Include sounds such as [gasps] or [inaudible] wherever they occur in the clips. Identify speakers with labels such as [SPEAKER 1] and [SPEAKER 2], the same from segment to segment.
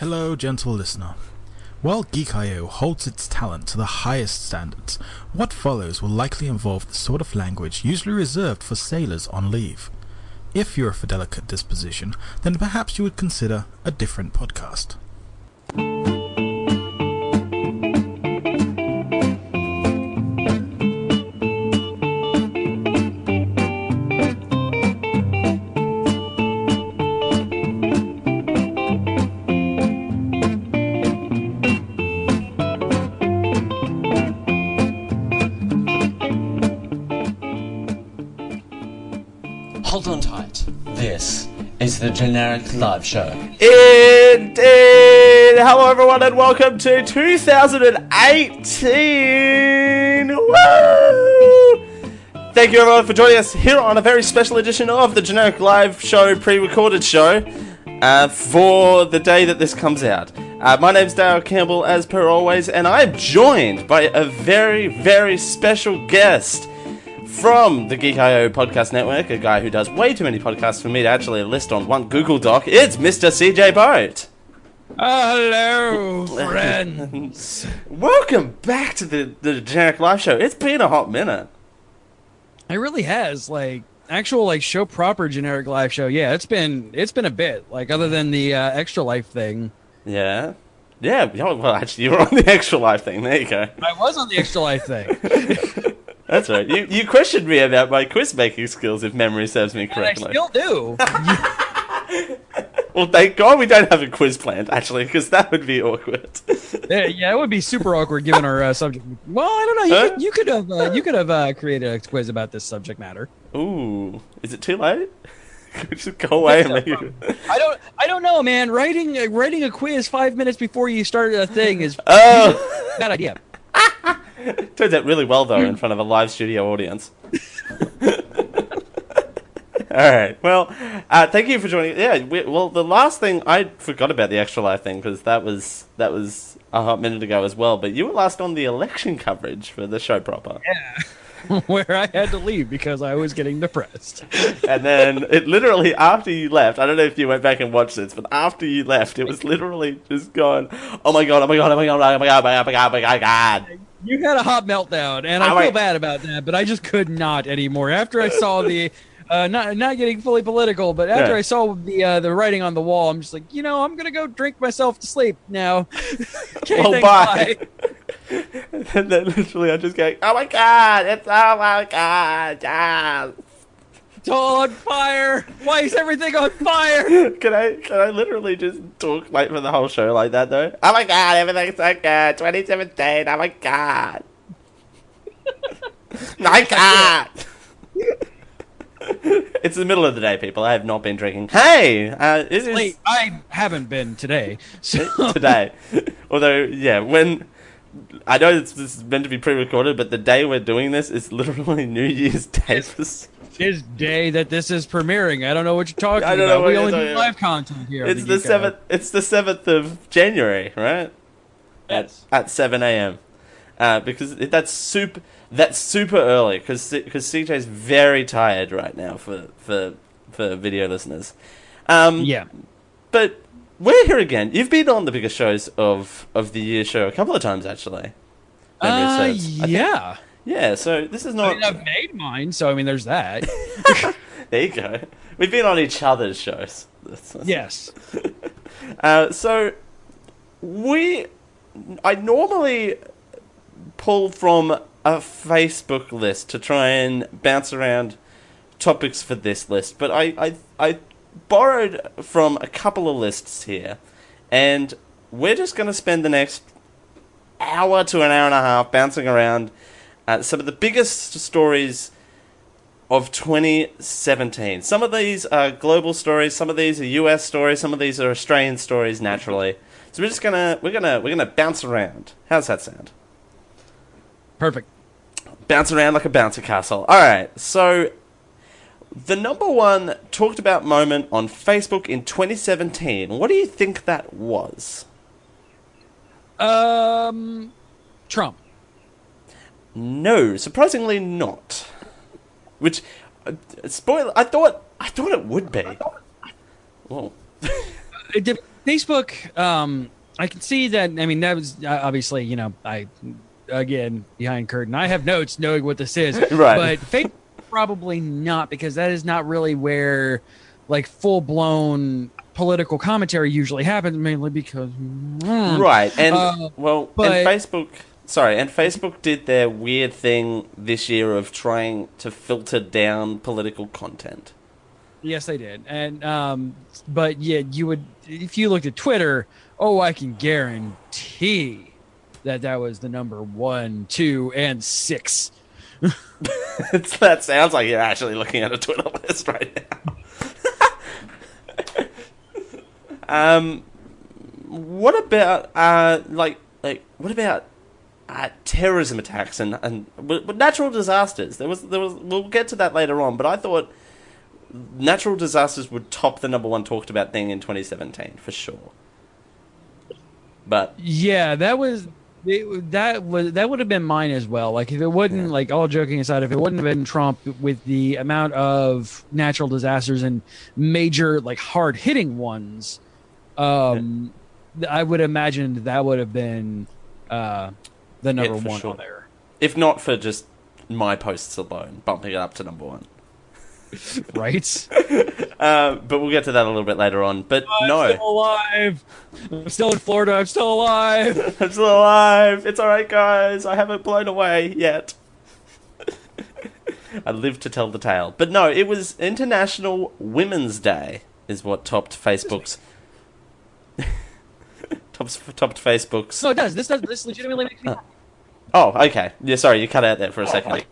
[SPEAKER 1] Hello, gentle listener. While Geek.io holds its talent to the highest standards, what follows will likely involve the sort of language usually reserved for sailors on leave. If you're of a delicate disposition, then perhaps you would consider a different podcast.
[SPEAKER 2] Generic live show.
[SPEAKER 3] Indeed! Hello, everyone, and welcome to 2018! Woo! Thank you, everyone, for joining us here on a very special edition of the Generic Live Show pre recorded show uh, for the day that this comes out. Uh, my name's Dale Campbell, as per always, and I'm joined by a very, very special guest from the Geek.io podcast network, a guy who does way too many podcasts for me to actually list on one Google Doc. It's Mr. CJ Boat.
[SPEAKER 4] Hello, [laughs] friends.
[SPEAKER 3] Welcome back to the, the Generic Live Show. It's been a hot minute.
[SPEAKER 4] it really has like actual like show proper generic live show. Yeah, it's been it's been a bit like other than the uh, extra life thing.
[SPEAKER 3] Yeah. Yeah, yeah, well, actually, you were on the [laughs] extra life thing. There you go.
[SPEAKER 4] I was on the extra life thing, [laughs]
[SPEAKER 3] That's right. You, you questioned me about my quiz making skills, if memory serves me
[SPEAKER 4] and I
[SPEAKER 3] correctly.
[SPEAKER 4] still do. [laughs]
[SPEAKER 3] Well, thank God we don't have a quiz planned, actually, because that would be awkward.
[SPEAKER 4] yeah, yeah, it would be super awkward given our uh, subject. Well, I don't know. You
[SPEAKER 3] Huh?
[SPEAKER 4] could you could have uh, you could have uh, created a quiz about this subject matter.
[SPEAKER 3] Ooh, is it too late? Could [laughs] we just go away and make it?
[SPEAKER 4] I don't I don't know, man. Writing uh, writing a quiz five minutes before you start a thing is
[SPEAKER 3] Oh,
[SPEAKER 4] bad idea. [laughs] [laughs]
[SPEAKER 3] turns out really well though in front of a live studio audience. [laughs] All right. Well, uh, thank you for joining. Yeah. We, well, the last thing I forgot about the extra life thing because that was that was a hot minute ago as well. But you were last on the election coverage for the show proper, [laughs]
[SPEAKER 4] Where I had to leave because I was getting depressed.
[SPEAKER 3] and then it literally after you left. I don't know if you went back and watched this, but after you left, it was literally just going, "Oh my god! Oh my god! Oh my god! Oh my god! Oh my god! Oh my god! Oh my god! Oh my god!"
[SPEAKER 4] You had a hot meltdown, and I feel
[SPEAKER 3] wait.
[SPEAKER 4] bad about that, but I just could not anymore. After I saw the, uh, not not getting fully political, but after
[SPEAKER 3] Yeah.
[SPEAKER 4] I saw the uh, the writing on the wall, I'm just like, you know, I'm gonna go drink myself to sleep now. [laughs] okay,
[SPEAKER 3] Well,
[SPEAKER 4] thanks,
[SPEAKER 3] bye. and [laughs] then literally, I just go, "Oh my god! It's oh my god!" Ah.
[SPEAKER 4] It's all on fire. Why is everything on fire? [laughs]
[SPEAKER 3] Can I can I literally just talk like for the whole show like that though? Oh my god, everything's so good. 2017. Oh my god. [laughs] my god. [laughs] it's the middle of the day, people. I have not been drinking. Hey, uh, this is
[SPEAKER 4] Wait, I haven't been today. So
[SPEAKER 3] today. Although, yeah, when I know this, this is meant to be pre-recorded, but the day we're doing this is literally New Year's Day. For s-
[SPEAKER 4] this day that this is premiering, I don't know what you're talking
[SPEAKER 3] I don't
[SPEAKER 4] about.
[SPEAKER 3] what
[SPEAKER 4] We only do
[SPEAKER 3] about.
[SPEAKER 4] live content here.
[SPEAKER 3] It's the
[SPEAKER 4] Geek
[SPEAKER 3] seventh. It's the seventh of January, right?
[SPEAKER 4] Yes.
[SPEAKER 3] At at seven a.m. Uh, because that's super. That's super early because because CJ's very tired right now for for for video listeners. Um,
[SPEAKER 4] Yeah.
[SPEAKER 3] but we're here again. You've been on the biggest shows of of the year show a couple of times actually. Memory
[SPEAKER 4] Uh,
[SPEAKER 3] serves. I think-
[SPEAKER 4] yeah.
[SPEAKER 3] So this is
[SPEAKER 4] I
[SPEAKER 3] not.
[SPEAKER 4] mean, I've made mine, so I mean, there's that. [laughs]
[SPEAKER 3] there you go. We've been on each other's shows. [laughs]
[SPEAKER 4] yes.
[SPEAKER 3] Uh, so we, I normally pull from a Facebook list to try and bounce around topics for this list, but I I, I borrowed from a couple of lists here, and we're just going to spend the next hour to an hour and a half bouncing around uh, some of the biggest stories of 2017. Some of these are global stories, some of these are US stories, some of these are Australian stories naturally. So we're just gonna we're gonna we're gonna bounce around. How's that sound?
[SPEAKER 4] Perfect.
[SPEAKER 3] Bounce around like a bouncer castle. Alright, so the number one talked about moment on Facebook in 2017. What do you think that was?
[SPEAKER 4] Um, Trump.
[SPEAKER 3] No, surprisingly not. Which, uh, spoiler, I thought I thought it would be. Whoa. [laughs]
[SPEAKER 4] Facebook, um, I can see that. I mean, that was uh, obviously, you know, I again behind curtain. I have notes knowing what this is, [laughs]
[SPEAKER 3] Right.
[SPEAKER 4] But Facebook probably not because that is not really where like full blown political commentary usually happens. Mainly because mm,
[SPEAKER 3] Right, and
[SPEAKER 4] Uh,
[SPEAKER 3] well,
[SPEAKER 4] but-
[SPEAKER 3] and Facebook. Sorry, and Facebook did their weird thing this year of trying to filter down political content.
[SPEAKER 4] Yes, they did, and um, but yeah, you would if you looked at Twitter. Oh, I can guarantee that that was the number one, two, and six. [laughs]
[SPEAKER 3] That sounds like you're actually looking at a Twitter list right now. [laughs] um, what about uh, like like what about uh, terrorism attacks and and natural disasters? There was there was we'll get to that later on, but I thought natural disasters would top the number one talked about thing in 2017 for sure. But
[SPEAKER 4] Yeah, that was it, that was that would have been mine as well. Like if it wouldn't,
[SPEAKER 3] Yeah.
[SPEAKER 4] like all joking aside, if it wouldn't have been Trump with the amount of natural disasters and major like hard hitting ones, um, I would imagine that would have been uh, the number
[SPEAKER 3] for
[SPEAKER 4] one
[SPEAKER 3] sure.
[SPEAKER 4] on there.
[SPEAKER 3] if not for just my posts alone, bumping it up to number one. [laughs]
[SPEAKER 4] right? [laughs]
[SPEAKER 3] Uh, but we'll get to that a little bit later on. But
[SPEAKER 4] I'm
[SPEAKER 3] no,
[SPEAKER 4] still alive. I'm still in Florida. I'm still alive. [laughs]
[SPEAKER 3] I'm still alive. It's all right, guys. I haven't blown away yet. I live to tell the tale. But no, it was International Women's Day, is what topped Facebook's. Tops topped Facebook's.
[SPEAKER 4] No, it does. This does. This legitimately makes me.
[SPEAKER 3] Oh, okay. Yeah, sorry, you cut out there for a second.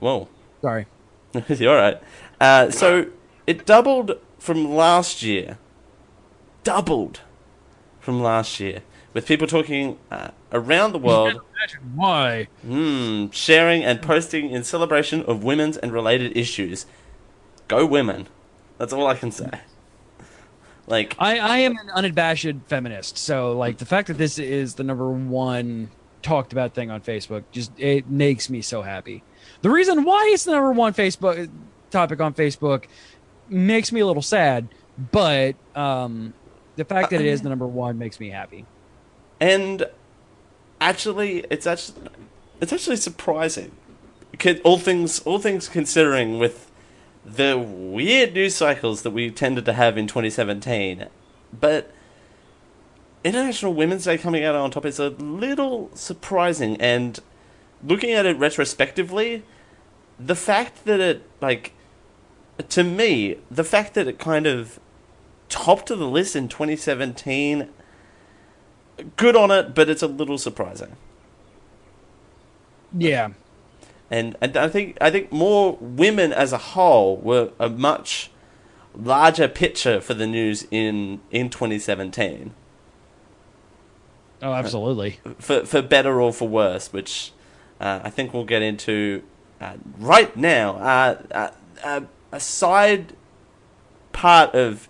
[SPEAKER 3] Whoa.
[SPEAKER 4] Sorry. [laughs]
[SPEAKER 3] You're all right. Uh, so it doubled from last year. Doubled from last year. With people talking uh, around the world,
[SPEAKER 4] why.
[SPEAKER 3] hmm, sharing and posting in celebration of women's and related issues. Go women. That's all I can say. Like,
[SPEAKER 4] I, I am an unabashed feminist, so like the fact that this is the number one talked about thing on Facebook just it makes me so happy. The reason why it's the number one Facebook topic on Facebook makes me a little sad, but um, the fact that it is the number one makes me happy.
[SPEAKER 3] and actually, it's actually it's actually surprising. All things all things considering, with the weird news cycles that we tended to have in 2017, but International Women's Day coming out on top is a little surprising. And looking at it retrospectively, the fact that it like to me, the fact that it kind of topped the list in 2017 good on it, but it's a little surprising.
[SPEAKER 4] Yeah,
[SPEAKER 3] And, and I think I think more women as a whole were a much larger picture for the news in in 2017
[SPEAKER 4] oh, absolutely.
[SPEAKER 3] for for better or for worse, which uh, I think we'll get into uh, right now. Uh, uh, uh, a side part of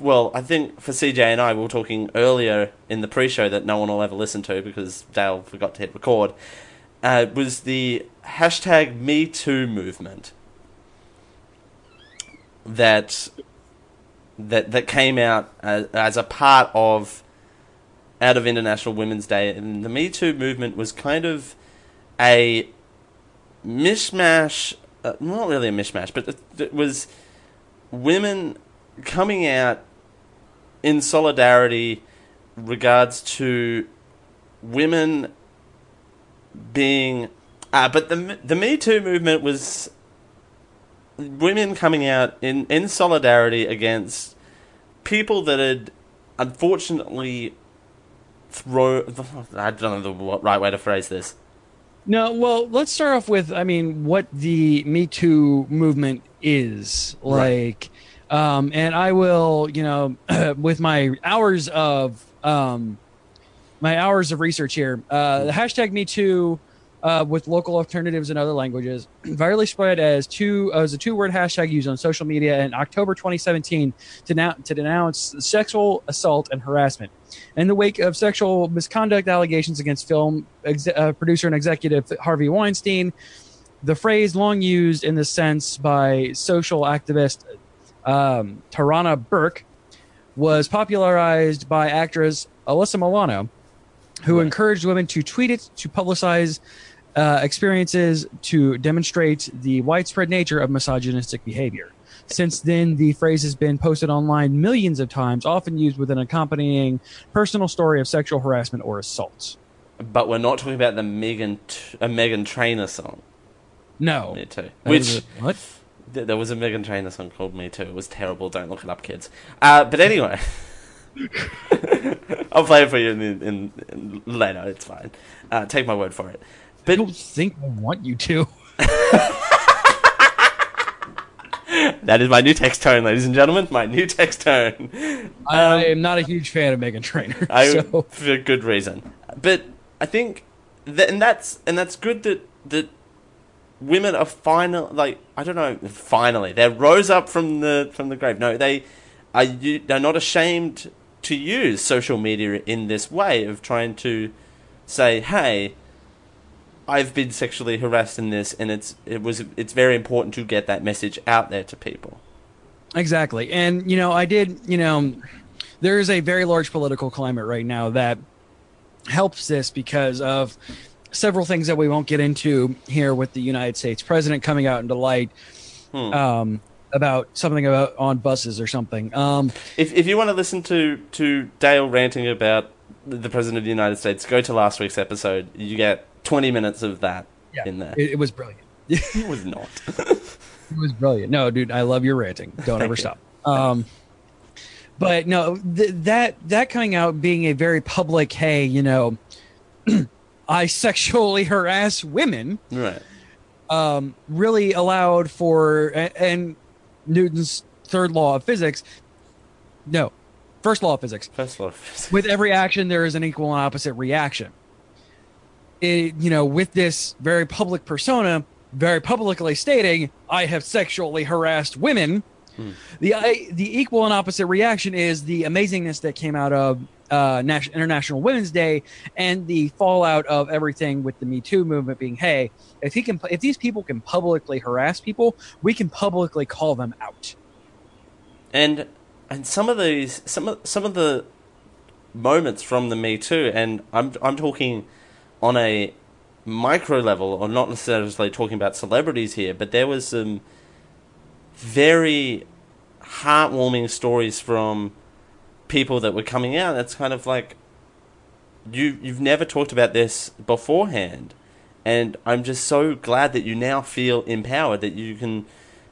[SPEAKER 3] well, I think for CJ and I, we were talking earlier in the pre-show that no one will ever listen to because Dale forgot to hit record. Uh, was the hashtag Me Too movement that that that came out as, as a part of out of International Women's Day, and the Me Too movement was kind of a mishmash. Uh, not really a mishmash, but it, it was women coming out in solidarity regards to women being uh, but the the Me Too movement was women coming out in in solidarity against people that had unfortunately throw I don't know the right way to phrase this.
[SPEAKER 4] No, well, let's start off with I mean what the Me Too movement is like, um, and I will, you know, [clears throat] with my hours of um, my hours of research here, uh, the hashtag Me Too. Uh, with local alternatives in other languages, [clears throat] virally spread as two as a two-word hashtag used on social media in October 2017 to, now, to denounce sexual assault and harassment. In the wake of sexual misconduct allegations against film ex- uh, producer and executive Harvey Weinstein, the phrase long used in this sense by social activist um, Tarana Burke was popularized by actress Alyssa Milano, who
[SPEAKER 3] Right.
[SPEAKER 4] encouraged women to tweet it to publicize uh, experiences to demonstrate the widespread nature of misogynistic behavior. Since then, the phrase has been posted online millions of times, often used with an accompanying personal story of sexual harassment or assault.
[SPEAKER 3] But we're not talking about the Megan t- a Meghan Trainor song.
[SPEAKER 4] No.
[SPEAKER 3] Me too.
[SPEAKER 4] That
[SPEAKER 3] Which
[SPEAKER 4] a- what?
[SPEAKER 3] th- there was a Meghan Trainor song called Me Too. It was terrible. Don't look it up, kids. Uh, but anyway, [laughs] I'll play it for you in, in, in later. It's fine. Uh, take my word for it.
[SPEAKER 4] I
[SPEAKER 3] But
[SPEAKER 4] don't think I want you to. [laughs]
[SPEAKER 3] that is my new text tone, ladies and gentlemen. My new text tone.
[SPEAKER 4] I, I um, am not a huge fan of Meghan Trainor.
[SPEAKER 3] I [laughs]
[SPEAKER 4] so
[SPEAKER 3] for good reason. But I think that, and that's and that's good that that women are finally like I don't know finally they rose up from the from the grave. No, they are you they're not ashamed to use social media in this way of trying to say, "Hey, I've been sexually harassed in this, and it's it was it's very important to get that message out there to people."
[SPEAKER 4] Exactly. And, you know, I did, you know, there is a very large political climate right now that helps this because of several things that we won't get into here with the United States president coming out into light
[SPEAKER 3] Hmm.
[SPEAKER 4] um, about something about on buses or something. Um,
[SPEAKER 3] If if you want to listen to to Dale ranting about the president of the United States, go to last week's episode. You get twenty minutes of that in there.
[SPEAKER 4] it, it was brilliant. [laughs]
[SPEAKER 3] It was not. [laughs]
[SPEAKER 4] It was brilliant. No, dude, I love your ranting. Don't ever stop. Um, but no, th- that that coming out being a very public, hey, you know, [clears throat] I sexually harass women,
[SPEAKER 3] right.
[SPEAKER 4] um, really allowed for a- and Newton's third law of physics. No, first law of physics.
[SPEAKER 3] First of all,
[SPEAKER 4] With every action, there is an equal and opposite reaction. It, you know, with this very public persona, very publicly stating, "I have sexually harassed women." The I, the equal and opposite reaction is the amazingness that came out of uh, International Women's Day and the fallout of everything with the Me Too movement being, hey, if he can, if these people can publicly harass people, we can publicly call them out.
[SPEAKER 3] and and some of these some of some of the moments from the Me Too, and I'm I'm talking on a micro level, or not necessarily talking about celebrities here, but there was some very heartwarming stories from people that were coming out. That's kind of like you you've never talked about this beforehand, and I'm just so glad that you now feel empowered that you can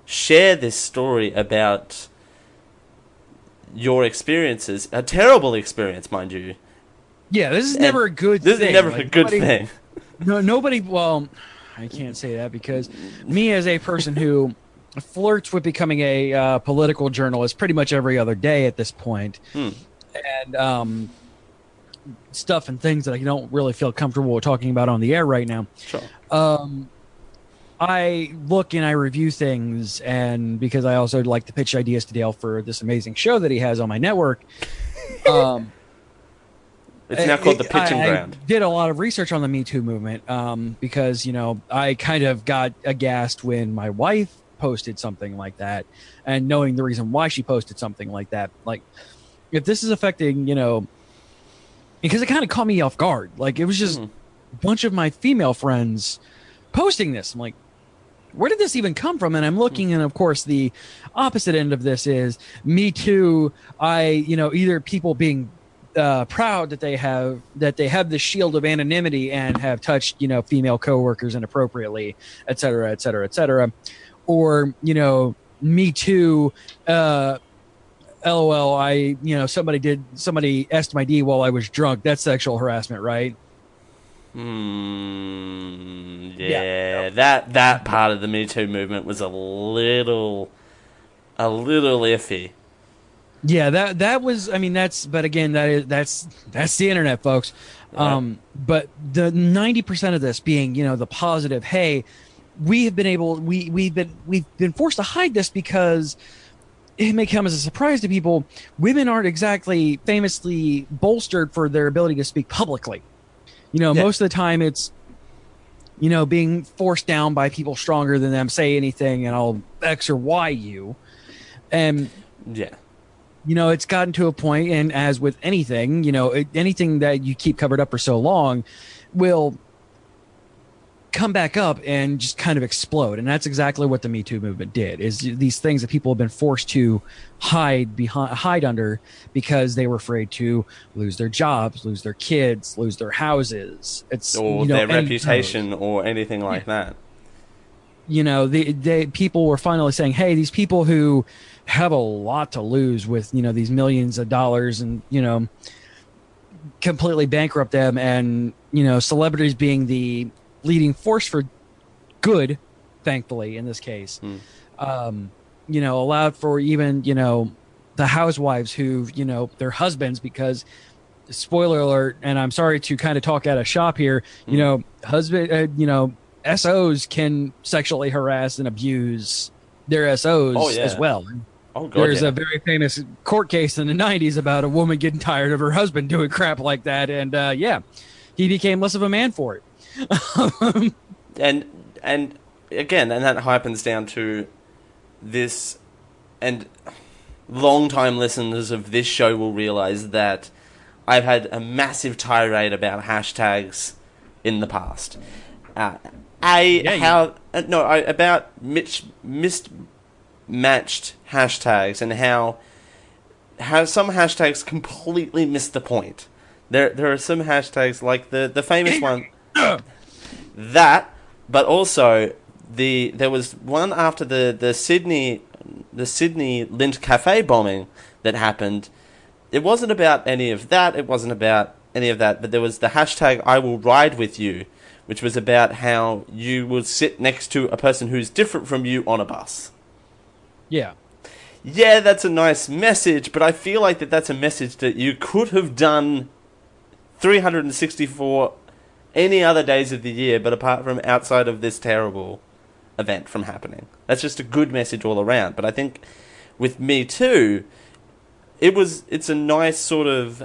[SPEAKER 3] share this story about your experiences, a terrible experience, mind you.
[SPEAKER 4] Yeah, this is
[SPEAKER 3] And
[SPEAKER 4] never a good
[SPEAKER 3] This
[SPEAKER 4] thing.
[SPEAKER 3] is never
[SPEAKER 4] Like,
[SPEAKER 3] a good
[SPEAKER 4] nobody-
[SPEAKER 3] thing. [laughs]
[SPEAKER 4] No, nobody. Well, I can't say that because me, as a person who flirts with becoming a uh, political journalist pretty much every other day at this point,
[SPEAKER 3] Hmm.
[SPEAKER 4] and um, stuff and things that I don't really feel comfortable talking about on the air right now.
[SPEAKER 3] Sure.
[SPEAKER 4] Um, I look and I review things, and because I also like to pitch ideas to Dale for this amazing show that he has on my network. [laughs] Um,
[SPEAKER 3] It's now called the pitching
[SPEAKER 4] I
[SPEAKER 3] ground.
[SPEAKER 4] did a lot of research on the Me Too movement um, because you know I kind of got aghast when my wife posted something like that, and knowing the reason why she posted something like that, like if this is affecting you know, because it kind of caught me off guard. Like it was just
[SPEAKER 3] Mhm.
[SPEAKER 4] a bunch of my female friends posting this. I'm like. Where did this even come from? And I'm looking, and of course, the opposite end of this is me too. I, you know, either people being uh, proud that they have that they have the shield of anonymity and have touched you know female coworkers inappropriately, et cetera, et cetera, et cetera, or you know me too. Uh, LOL. I you know somebody did somebody asked my D while I was drunk. That's sexual harassment, right?
[SPEAKER 3] Hmm.
[SPEAKER 4] Yeah.
[SPEAKER 3] Yeah, that that part of the Me Too movement was a little, a little iffy.
[SPEAKER 4] Yeah, that that was. I mean, that's. But again, that is that's that's the internet, folks. Um, but the ninety percent of this being, you know, the positive. Hey, we have been able. We we've been we've been forced to hide this because it may come as a surprise to people. Women aren't exactly famously bolstered for their ability to speak publicly. You know,
[SPEAKER 3] Yeah.
[SPEAKER 4] most of the time it's you know being forced down by people stronger than them. Say anything, and I'll X or Y you. And
[SPEAKER 3] Yeah.
[SPEAKER 4] You know, it's gotten to a point, and as with anything, you know, it, anything that you keep covered up for so long will come back up and just kind of explode. And that's exactly what the me too movement did is these things that people have been forced to hide behind hide under because they were afraid to lose their jobs lose their kids lose their houses. It's
[SPEAKER 3] or
[SPEAKER 4] you know,
[SPEAKER 3] their reputation or anything like that.
[SPEAKER 4] you know the they people were finally saying hey these people who have a lot to lose with you know these millions of dollars and you know completely bankrupt them and you know celebrities being the leading force for good thankfully in this case
[SPEAKER 3] Hmm.
[SPEAKER 4] um you know allowed for even you know the housewives who you know their husbands because spoiler alert and i'm sorry to kind of talk out of shop here you know husband uh, you know sos can sexually harass and abuse their sos
[SPEAKER 3] Oh, yeah.
[SPEAKER 4] as well
[SPEAKER 3] Oh god,
[SPEAKER 4] there's
[SPEAKER 3] yeah.
[SPEAKER 4] a very famous court case in the 90s about a woman getting tired of her husband doing crap like that and uh, yeah he became less of a man for it [laughs]
[SPEAKER 3] and and again, and that harpens down to this, and long-time listeners of this show will realize that I've had a massive tirade about hashtags in the past. Uh, a
[SPEAKER 4] Yeah,
[SPEAKER 3] how uh, no I, about mitch, mismatched hashtags and how how some hashtags completely miss the point. There there are some hashtags like the the famous one that, but also the there was one after the the Sydney the Sydney Lindt Cafe bombing that happened. It wasn't about any of that. It wasn't about any of that. But there was the hashtag I will ride with you, which was about how you would sit next to a person who's different from you on a bus.
[SPEAKER 4] Yeah
[SPEAKER 3] Yeah, that's a nice message, but I feel like that that's a message that you could have done 364 any other days of the year, but apart from outside of this terrible event from happening. That's just a good message all around. But I think with Me Too, it was it's a nice sort of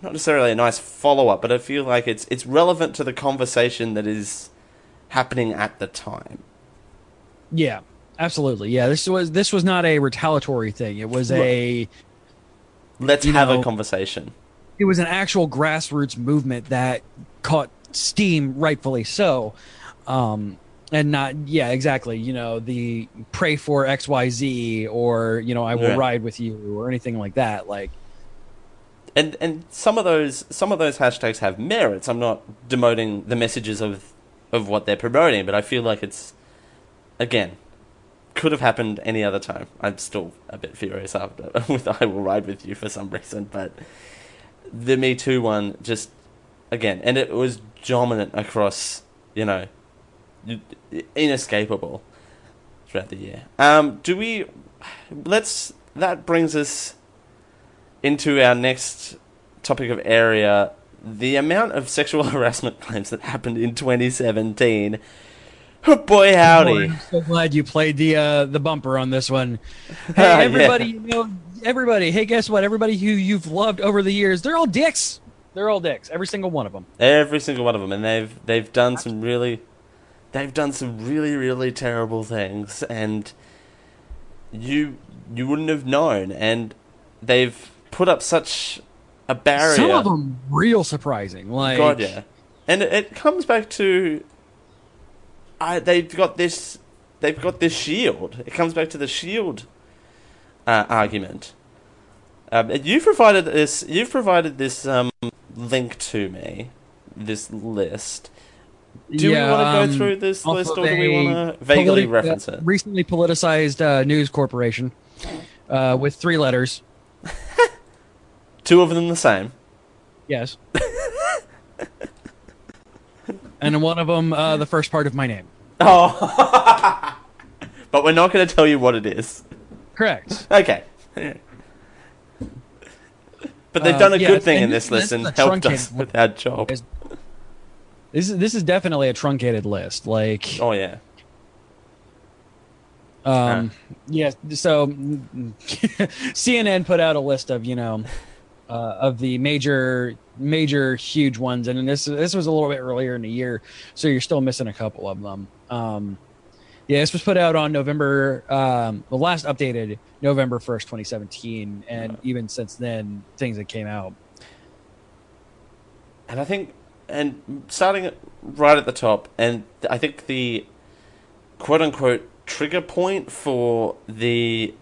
[SPEAKER 3] not necessarily a nice follow up, but I feel like it's it's relevant to the conversation that is happening at the time.
[SPEAKER 4] yeah absolutely yeah this was this was not a retaliatory thing it was a
[SPEAKER 3] Let's
[SPEAKER 4] You
[SPEAKER 3] have a conversation.
[SPEAKER 4] it was an actual grassroots movement that caught steam rightfully so um and not yeah exactly you know the pray for xyz or you know i will
[SPEAKER 3] Yeah.
[SPEAKER 4] ride with you or anything like that like
[SPEAKER 3] and and some of those some of those hashtags have merits. I'm not demoting the messages of of what they're promoting, but I feel like it's again could have happened any other time. I'm still a bit furious after [laughs] with I will ride with you for some reason, but the Me Too one just again, and it was dominant across you know inescapable throughout the year. Um, do we? Let's. That brings us into our next topic of area the amount of sexual [laughs] harassment claims that happened in 2017. [laughs] Boy, howdy.
[SPEAKER 4] I'm so glad you played the uh the bumper on this one [laughs] hey
[SPEAKER 3] Yeah.
[SPEAKER 4] everybody you know everybody hey guess what everybody who you've loved over the years they're all dicks they're all dicks every single one of them
[SPEAKER 3] Every single one of them, and they've they've done some really, they've done some really really terrible things, and you you wouldn't have known, and they've put up such a barrier.
[SPEAKER 4] some of them real surprising like
[SPEAKER 3] God, yeah. And it, it comes back to, I they've got this, they've got this shield. It comes back to the shield uh, argument. Um, you've provided this. You've provided this um, link to me. This list. Do
[SPEAKER 4] Yeah,
[SPEAKER 3] we want to go
[SPEAKER 4] um,
[SPEAKER 3] through this list, or do we want to vaguely
[SPEAKER 4] politi-
[SPEAKER 3] reference
[SPEAKER 4] uh,
[SPEAKER 3] it?
[SPEAKER 4] Recently politicized uh, news corporation uh, with three letters. [laughs]
[SPEAKER 3] Two of them the same.
[SPEAKER 4] Yes. [laughs] and one of them, uh, the first part of my name.
[SPEAKER 3] Oh, [laughs] but we're not going to tell you what it is.
[SPEAKER 4] Correct.
[SPEAKER 3] Okay. But they've
[SPEAKER 4] Uh,
[SPEAKER 3] done a
[SPEAKER 4] yeah,
[SPEAKER 3] good thing in
[SPEAKER 4] this-
[SPEAKER 3] list and helped us with our job.
[SPEAKER 4] This is this is definitely a truncated list. Like,
[SPEAKER 3] Oh yeah.
[SPEAKER 4] um, yeah. So [laughs] CNN put out a list of you know uh, of the major major huge ones, and this this was a little bit earlier in the year, so you're still missing a couple of them. Um, Yeah, this was put out on November, um, the last updated November 1st, 2017. And even since then, things that came out.
[SPEAKER 3] And I think, and starting right at the top, and I think the quote unquote trigger point for the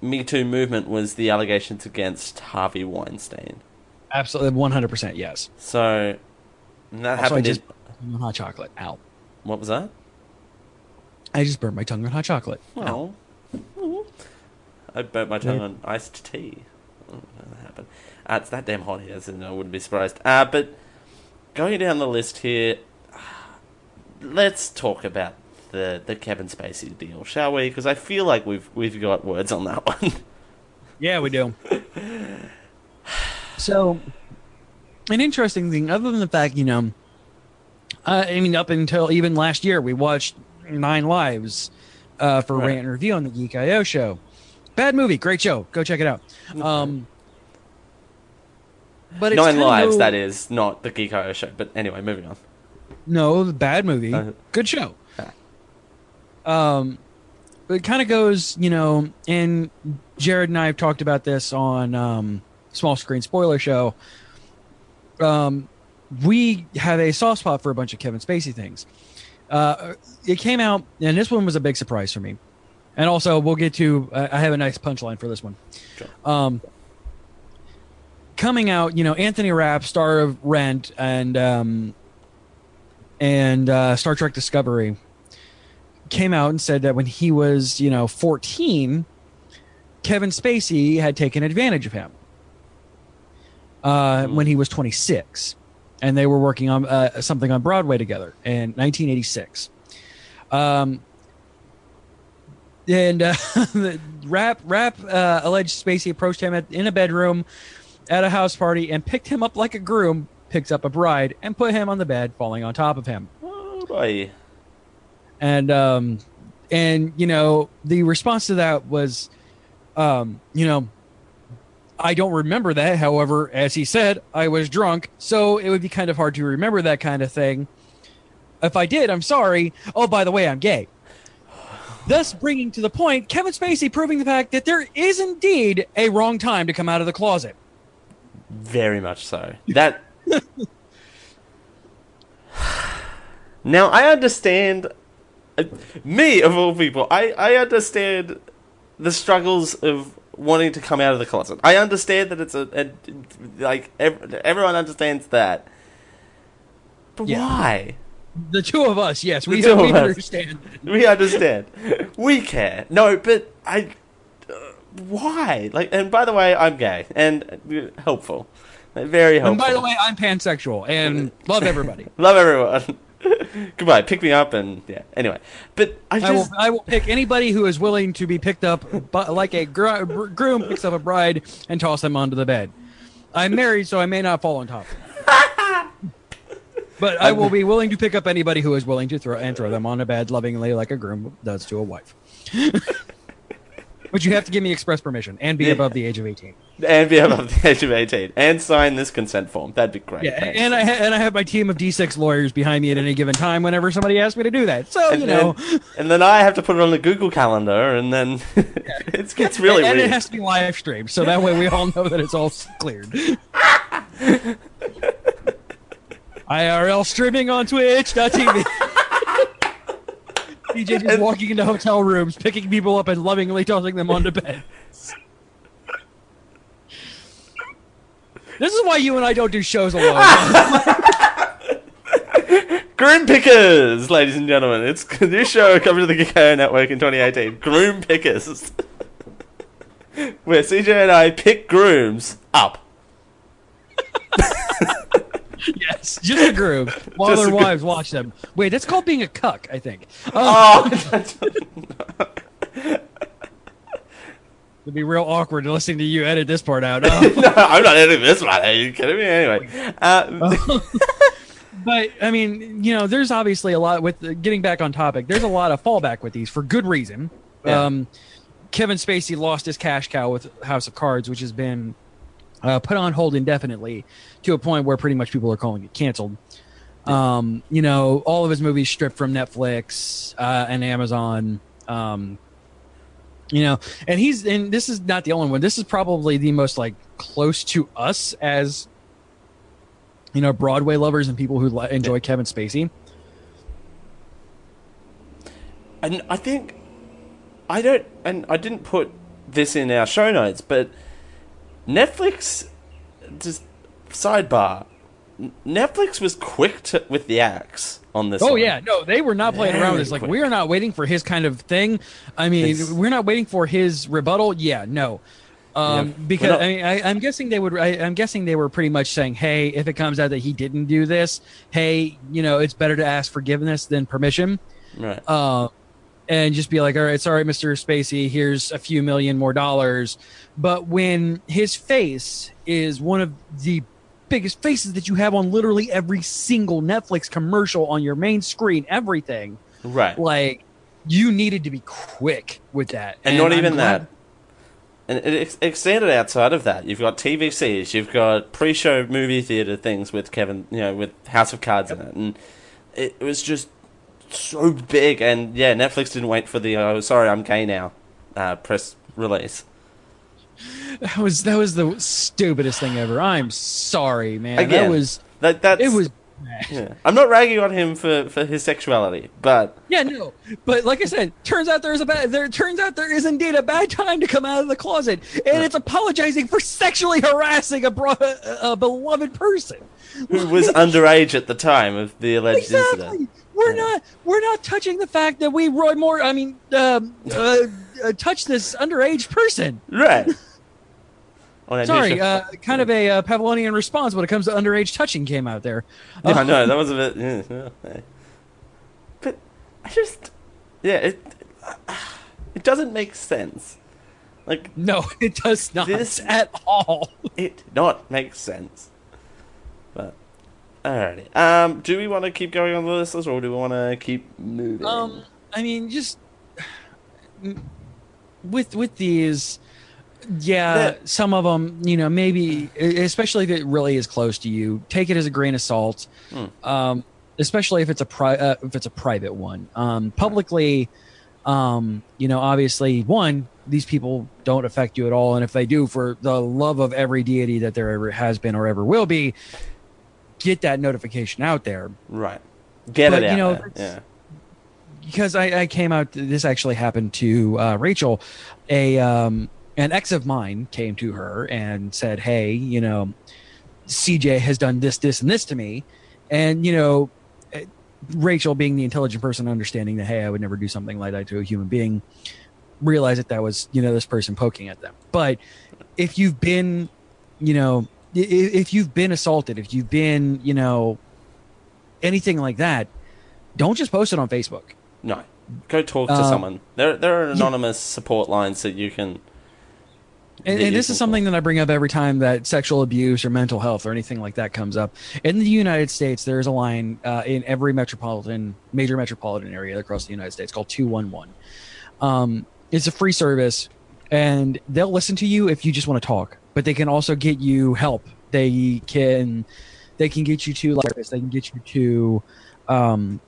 [SPEAKER 3] Me Too movement was the allegations against Harvey Weinstein.
[SPEAKER 4] Absolutely, 100% yes.
[SPEAKER 3] So that
[SPEAKER 4] Also, I
[SPEAKER 3] happened.
[SPEAKER 4] just
[SPEAKER 3] in,
[SPEAKER 4] hot chocolate. Ow.
[SPEAKER 3] what was that?
[SPEAKER 4] I just burned my tongue on hot chocolate. Ow.
[SPEAKER 3] Oh. I burnt my tongue
[SPEAKER 4] Yeah.
[SPEAKER 3] on iced tea. Oh, that happened. Uh, it's that damn hot here, so I wouldn't be surprised. Uh, but going down the list here, let's talk about the the Kevin Spacey deal, shall we? Because I feel like we've we've got words on that [laughs] one.
[SPEAKER 4] Yeah, we do. so, an interesting thing, other than the fact, you know, uh, I mean, up until even last year, we watched Nine Lives uh, for
[SPEAKER 3] Right.
[SPEAKER 4] rant and review on the Geek IO show. Bad movie, great show. Go check it out. Um, but it's
[SPEAKER 3] Nine Lives,
[SPEAKER 4] no-
[SPEAKER 3] that is, not the Geek IO show. But anyway, moving on.
[SPEAKER 4] No, the bad movie.
[SPEAKER 3] Uh,
[SPEAKER 4] Good show. Um, it kind of goes, you know, and Jared and I have talked about this on um, Small Screen Spoiler Show. Um, we have a soft spot for a bunch of Kevin Spacey things. Uh, it came out, and this one was a big surprise for me. And also, we'll get to. I I have a nice punchline for this one.
[SPEAKER 3] Sure.
[SPEAKER 4] Um, coming out, you know, Anthony Rapp, star of Rent, and um, and uh, Star Trek Discovery came out and said that when he was, you know, 14, Kevin Spacey had taken advantage of him uh, when he was 26. And they were working on uh, something on Broadway together in 1986. Um, and uh, [laughs] Rapp Rapp uh, alleged Spacey approached him at, in a bedroom at a house party and picked him up like a groom picks up a bride and put him on the bed, falling on top of him
[SPEAKER 3] Oh boy.
[SPEAKER 4] And um and you know the response to that was um you know i don't remember that however as he said i was drunk so it would be kind of hard to remember that kind of thing if i did i'm sorry oh by the way i'm gay thus bringing to the point kevin spacey proving the fact that there is indeed a wrong time to come out of the closet
[SPEAKER 3] Very much so. That. [laughs] now I understand. [laughs] Me of all people, I I understand the struggles of wanting to come out of the closet. I understand that it's a, a like ev- everyone understands that. But
[SPEAKER 4] Yeah.
[SPEAKER 3] why?
[SPEAKER 4] the two of us yes we, we understand
[SPEAKER 3] We understand. we care. No, but I. Uh, why? Like, and by the way, I'm gay and helpful, very helpful.
[SPEAKER 4] and by the way i'm pansexual and love everybody [laughs]
[SPEAKER 3] Love everyone. [laughs] Goodbye. Pick me up and yeah. Anyway, but I
[SPEAKER 4] I will, I will pick anybody who is willing to be picked up bu- like a gr- groom picks up a bride and toss them onto the bed. I'm married, so I may not fall on top. [laughs] but I will be willing to pick up anybody who is willing to throw and throw them on a bed lovingly, like a groom does to a wife. [laughs] but you have to give me express permission and be
[SPEAKER 3] Yeah.
[SPEAKER 4] above the age of 18.
[SPEAKER 3] and be above the age of eighteen and sign this consent form. That'd be great.
[SPEAKER 4] Yeah,
[SPEAKER 3] Thanks.
[SPEAKER 4] and I ha- and I have my team of D6 lawyers behind me at any given time whenever somebody asks me to do that. So
[SPEAKER 3] And
[SPEAKER 4] you know,
[SPEAKER 3] then, and then I have to put it on the Google Calendar, and then [laughs] it gets really
[SPEAKER 4] and, and it has to be live streamed, so that way we all know that it's all cleared. [laughs] IRL streaming on Twitch.tv. [laughs] CJ just walking into hotel rooms, picking people up and lovingly tossing them onto bed. This is why you and I don't do shows alone. [laughs]
[SPEAKER 3] Groom Pickers, ladies and gentlemen. It's a new show coming to the Geeko Network in 2018. Groom Pickers. [laughs] Where CJ and I pick grooms up. [laughs] [laughs]
[SPEAKER 4] yes, just the grooves [laughs] while
[SPEAKER 3] Just
[SPEAKER 4] their wives watch them. Wait, that's called being a cuck, I think. Oh,
[SPEAKER 3] Oh, that's- [laughs]
[SPEAKER 4] it'd be real awkward listening to you edit this part out. Oh.
[SPEAKER 3] no, I'm not editing this one. Are you kidding me? Anyway, uh,
[SPEAKER 4] But I mean, you know, there's obviously a lot with getting back on topic. There's a lot of fallback with these for good reason.
[SPEAKER 3] Yeah.
[SPEAKER 4] Um, Kevin Spacey lost his cash cow with House of Cards, which has been uh, put on hold indefinitely to a point where pretty much people are calling it canceled. Um, you know, all of his movies stripped from Netflix uh, and Amazon. Um, you know, and he's and this is not the only one. This is probably the most like close to us as you know Broadway lovers and people who li- enjoy Kevin Spacey.
[SPEAKER 3] And I think I don't, and I didn't put this in our show notes, but Netflix just sidebar. Netflix was quick to, with the axe on this.
[SPEAKER 4] Oh
[SPEAKER 3] one.
[SPEAKER 4] yeah, no, they were not playing around with this. Like
[SPEAKER 3] quick.
[SPEAKER 4] we are not waiting for his kind of thing. I mean,
[SPEAKER 3] It's-
[SPEAKER 4] we're not waiting for his rebuttal. Yeah, no. Um,
[SPEAKER 3] Yeah,
[SPEAKER 4] because
[SPEAKER 3] not-
[SPEAKER 4] I mean, I, I'm guessing they would. I, I'm guessing they were pretty much saying, "Hey, if it comes out that he didn't do this, hey, you know, it's better to ask forgiveness than permission."
[SPEAKER 3] right.
[SPEAKER 4] uh, and just be like, all right, sorry, Mr. Spacey, here's a few million more dollars. But when his face is one of the biggest faces that you have on literally every single Netflix commercial on your main screen, everything,
[SPEAKER 3] right.
[SPEAKER 4] like you needed to be quick with that.
[SPEAKER 3] and, not
[SPEAKER 4] I'm
[SPEAKER 3] even
[SPEAKER 4] glad-
[SPEAKER 3] that. And it ex- extended outside of that. You've got TVCs, you've got pre-show movie theater things with Kevin, you know, with House of Cards in it, and it was just so big. And yeah, Netflix didn't wait for the "oh, sorry, I'm gay now" uh, press release.
[SPEAKER 4] That was that was the stupidest thing ever. I'm sorry, man.
[SPEAKER 3] Again,
[SPEAKER 4] that was
[SPEAKER 3] That that's
[SPEAKER 4] it was
[SPEAKER 3] Yeah. I'm not ragging on him for, for his sexuality, but
[SPEAKER 4] Yeah, no, but like I said, turns out there's a bad. There turns out there is indeed a bad time to come out of the closet, and it's apologizing for sexually harassing a, bro- a, a beloved person.
[SPEAKER 3] who was underage at the time of the alleged
[SPEAKER 4] Exactly.
[SPEAKER 3] incident.
[SPEAKER 4] We're
[SPEAKER 3] Yeah.
[SPEAKER 4] not. We're not touching the fact that we Roy Moore. I mean, um, uh, uh, touch this underage person.
[SPEAKER 3] Right. [laughs]
[SPEAKER 4] Sorry, uh, kind of a uh, Pavlonian response when it comes to underage touching came out there.
[SPEAKER 3] Yeah, I know that was a bit. Yeah, yeah, yeah. But I just, yeah, it it doesn't make sense. Like
[SPEAKER 4] No, [laughs] it does not
[SPEAKER 3] This-
[SPEAKER 4] at all.
[SPEAKER 3] it not make sense. Alrighty. Um, do we want to keep going on the list, or do we want to keep moving?
[SPEAKER 4] Um, I mean, just with with these, yeah, some of them, you know, maybe especially if it really is close to you, take it as a grain of salt.
[SPEAKER 3] Hmm.
[SPEAKER 4] Um, especially if it's a pri- uh, if it's a private one. Um, publicly, um, you know, obviously, one these people don't affect you at all, and if they do, for the love of every deity that there ever has been or ever will be, get that notification out there.
[SPEAKER 3] right. Get
[SPEAKER 4] but,
[SPEAKER 3] it out
[SPEAKER 4] you know,
[SPEAKER 3] there. Yeah.
[SPEAKER 4] because I, I came out. This actually happened to uh, Rachel. A um, an ex of mine came to her and said, "Hey, you know, CJ has done this, this, and this to me," and you know, eh, Rachel, being the intelligent person, understanding that hey, I would never do something like that to a human being, realized that that was you know this person poking at them. But if you've been, you know, if you've been assaulted, if you've been, you know, anything like that, don't just post it on Facebook.
[SPEAKER 3] No. Go talk to
[SPEAKER 4] Um,
[SPEAKER 3] someone. There, there are anonymous support lines that you can.
[SPEAKER 4] And, and this is something that I bring up every time that sexual abuse or mental health or anything like that comes up. In the United States, there is a line uh, in every metropolitan, major metropolitan area across the United States called 211. Um, it's a free service, and they'll listen to you if you just want to talk, but they can also get you help. They can, they can get you to like this. they can get you to, um,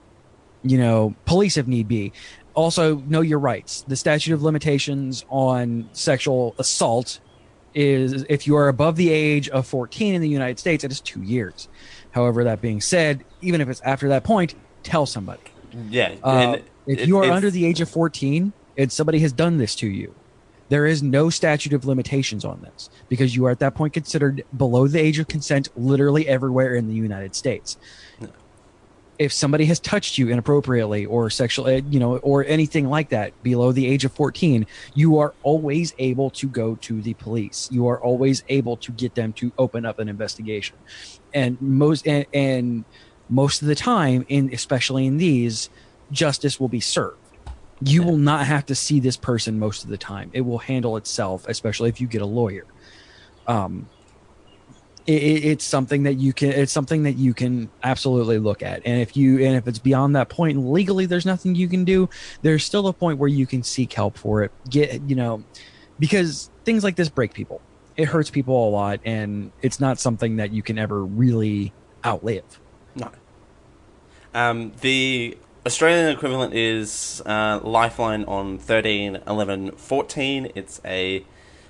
[SPEAKER 4] you know, police if need be. Also, know your rights. The statute of limitations on sexual assault is if you are above the age of 14 in the United States, it is two years. However, that being said, even if it's after that point, tell somebody.
[SPEAKER 3] Yeah.
[SPEAKER 4] Uh,
[SPEAKER 3] and
[SPEAKER 4] if you are under the age of 14 and somebody has done this to you, there is no statute of limitations on this because you are at that point considered below the age of consent literally everywhere in the United States. If somebody has touched you inappropriately or sexual, you know, or anything like that below the age of 14, you are always able to go to the police. You are always able to get them to open up an investigation. And most and, and most of the time in especially in these justice will be served you will not have to see this person most of the time. It will handle itself especially if you get a lawyer. Um it, it- it's something that you can it's something that you can absolutely look at. And if you and if it's beyond that point point legally there's nothing you can do. There's still a point where you can seek help for it. Get you know because things like this break people. It hurts people a lot and it's not something that you can ever really outlive.
[SPEAKER 3] No. Um, the Australian equivalent is uh, Lifeline on 13 11 14. It's a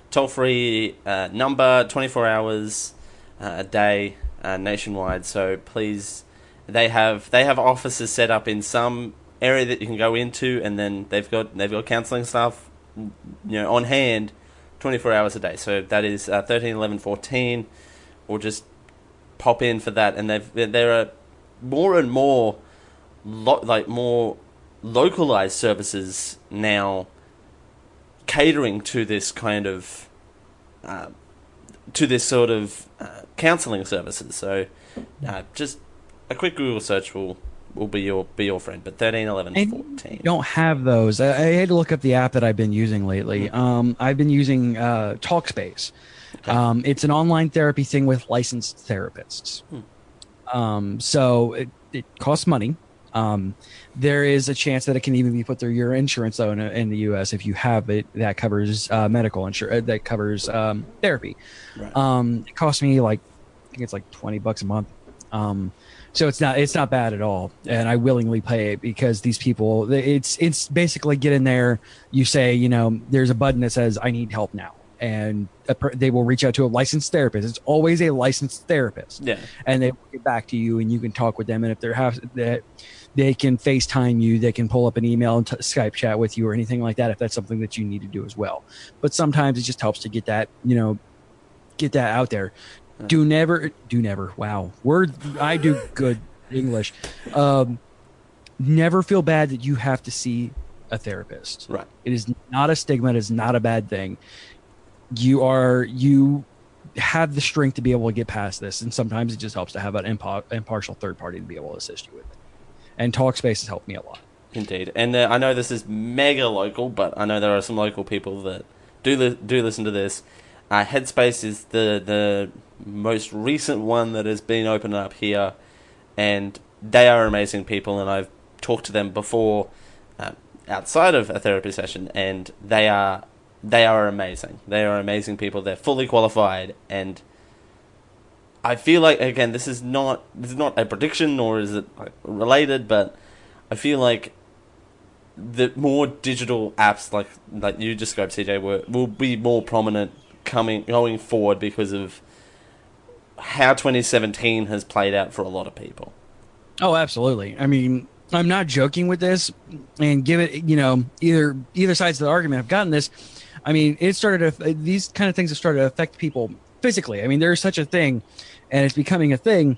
[SPEAKER 3] toll free uh, number, 24 hours uh, a day uh, nationwide. So please, they have they have offices set up in some area that you can go into, and then they've got they've got counselling staff, you know, on hand, 24 hours a day. So that is uh, 13 11 14, or just pop in for that. And they've there are more and more lo- like more localized services now catering to this kind of uh, to this sort of uh, counseling services. So uh, just a quick Google search will will be your be your friend. But 13, 11,
[SPEAKER 4] And
[SPEAKER 3] 14.
[SPEAKER 4] you don't have those. I, I had to look up the app that I've been using lately. Um, I've been using uh, Talkspace. Um, it's an online therapy thing with licensed therapists. Um, so it, it costs money. Um, there is a chance that it can even be put through your insurance though in, in the U.S. if you have it that covers uh, medical insurance that covers um, therapy.
[SPEAKER 3] Right.
[SPEAKER 4] Um, it cost me like I think it's like twenty bucks a month. Um, so it's not it's not bad at all, and I willingly pay it because these people it's it's basically get in there. You say you know there's a button that says I need help now, and a per, they will reach out to a licensed therapist. It's always a licensed therapist,
[SPEAKER 3] Yeah.
[SPEAKER 4] and they will get back to you, and you can talk with them. And if they're have that they can FaceTime you, they can pull up an email and t- Skype chat with you or anything like that if that's something that you need to do as well. But sometimes it just helps to get that you know get that out there. Do never, do never. Wow, word. I do good English. Um, never feel bad that you have to see a therapist.
[SPEAKER 3] Right.
[SPEAKER 4] It is not a stigma. It is not a bad thing. You are you have the strength to be able to get past this, and sometimes it just helps to have an impa- impartial third party to be able to assist you with it. And Talkspace has helped me a lot.
[SPEAKER 3] Indeed, and uh, I know this is mega local, but I know there are some local people that do li- do listen to this. Uh, Headspace is the the most recent one that has been opened up here, and they are amazing people. And I've talked to them before uh, outside of a therapy session, and they are they are amazing. They are amazing people. They're fully qualified, and I feel like again, this is not this is not a prediction, nor is it related, but I feel like the more digital apps like like you described, CJ, were, will be more prominent coming going forward because of how 2017 has played out for a lot of people.
[SPEAKER 4] Oh, absolutely. I mean, I'm not joking with this, and give it, you know, either either sides of the argument have gotten this. I mean, it started to these kind of things have started to affect people physically. I mean, there's such a thing, and it's becoming a thing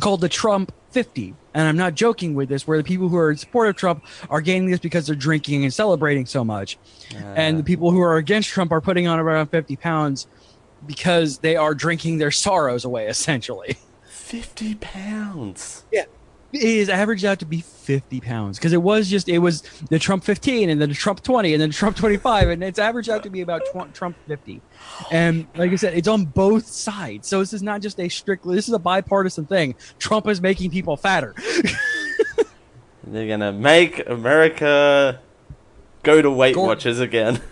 [SPEAKER 4] called the Trump 50. And I'm not joking with this, where the people who are in support of Trump are gaining this because they're drinking and celebrating so much, and the people who are against Trump are putting on around 50 pounds because they are drinking their sorrows away, [laughs] essentially.
[SPEAKER 3] 50 pounds.
[SPEAKER 4] it is averaged out to be 50 pounds because it was just it was the trump 15 and then the trump 20 and then the trump 25 and it's averaged out to be about tw- trump 50 and like i said it's on both sides so this is not just a strictly this is a bipartisan thing trump is making people fatter [laughs]
[SPEAKER 3] They're gonna make America go to Weight
[SPEAKER 4] Go-
[SPEAKER 3] Watchers again. [laughs]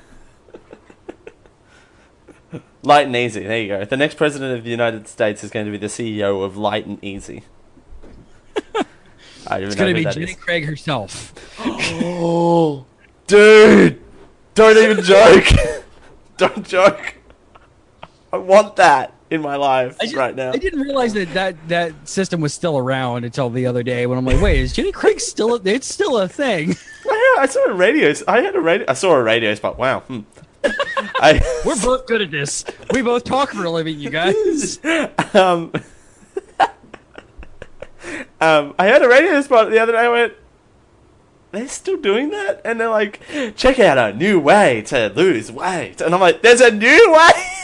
[SPEAKER 3] Light and Easy. There you go. The next president of the United States is going to be the CEO of Light and Easy. I
[SPEAKER 4] it's going to be jenny
[SPEAKER 3] is.
[SPEAKER 4] craig herself
[SPEAKER 3] Oh, dude! Don't even [laughs] joke. [laughs] don't joke. I want that in my life
[SPEAKER 4] just-
[SPEAKER 3] right now.
[SPEAKER 4] I didn't realize that, that that system was still around until the other day when i'm like wait is jenny craig still a, it's still a thing [laughs]
[SPEAKER 3] I, I saw a radio. I had a radio. I saw a radio spot. Wow. Hmm. I
[SPEAKER 4] we're both good at this we both talk for a living you guys
[SPEAKER 3] um, um, I had a radio spot the other day. I went, they're still doing that, and they're like, check out a new way to lose weight, and I'm like, there's a new way. [laughs]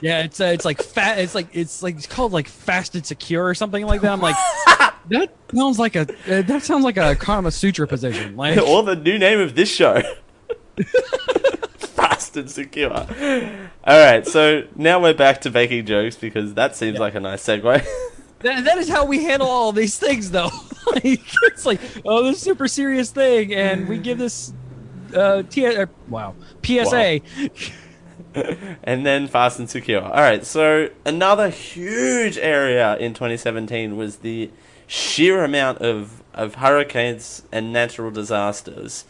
[SPEAKER 4] Yeah, it's uh, it's like fat. It's like it's like it's called like fast and secure or something like that. I'm like, [laughs] that sounds like a uh, that sounds like a Kama Sutra position. Like, [laughs]
[SPEAKER 3] or the new name of this show. Fast and secure. All right, so now we're back to making jokes because that seems like a nice segue.
[SPEAKER 4] That, that is how we handle all these things, though. [laughs] like, it's like, oh, this super serious thing, and we give this uh, T- uh wow PSA. [laughs]
[SPEAKER 3] and then fast and secure. All right, so another huge area in 2017 was the sheer amount of, of hurricanes and natural disasters,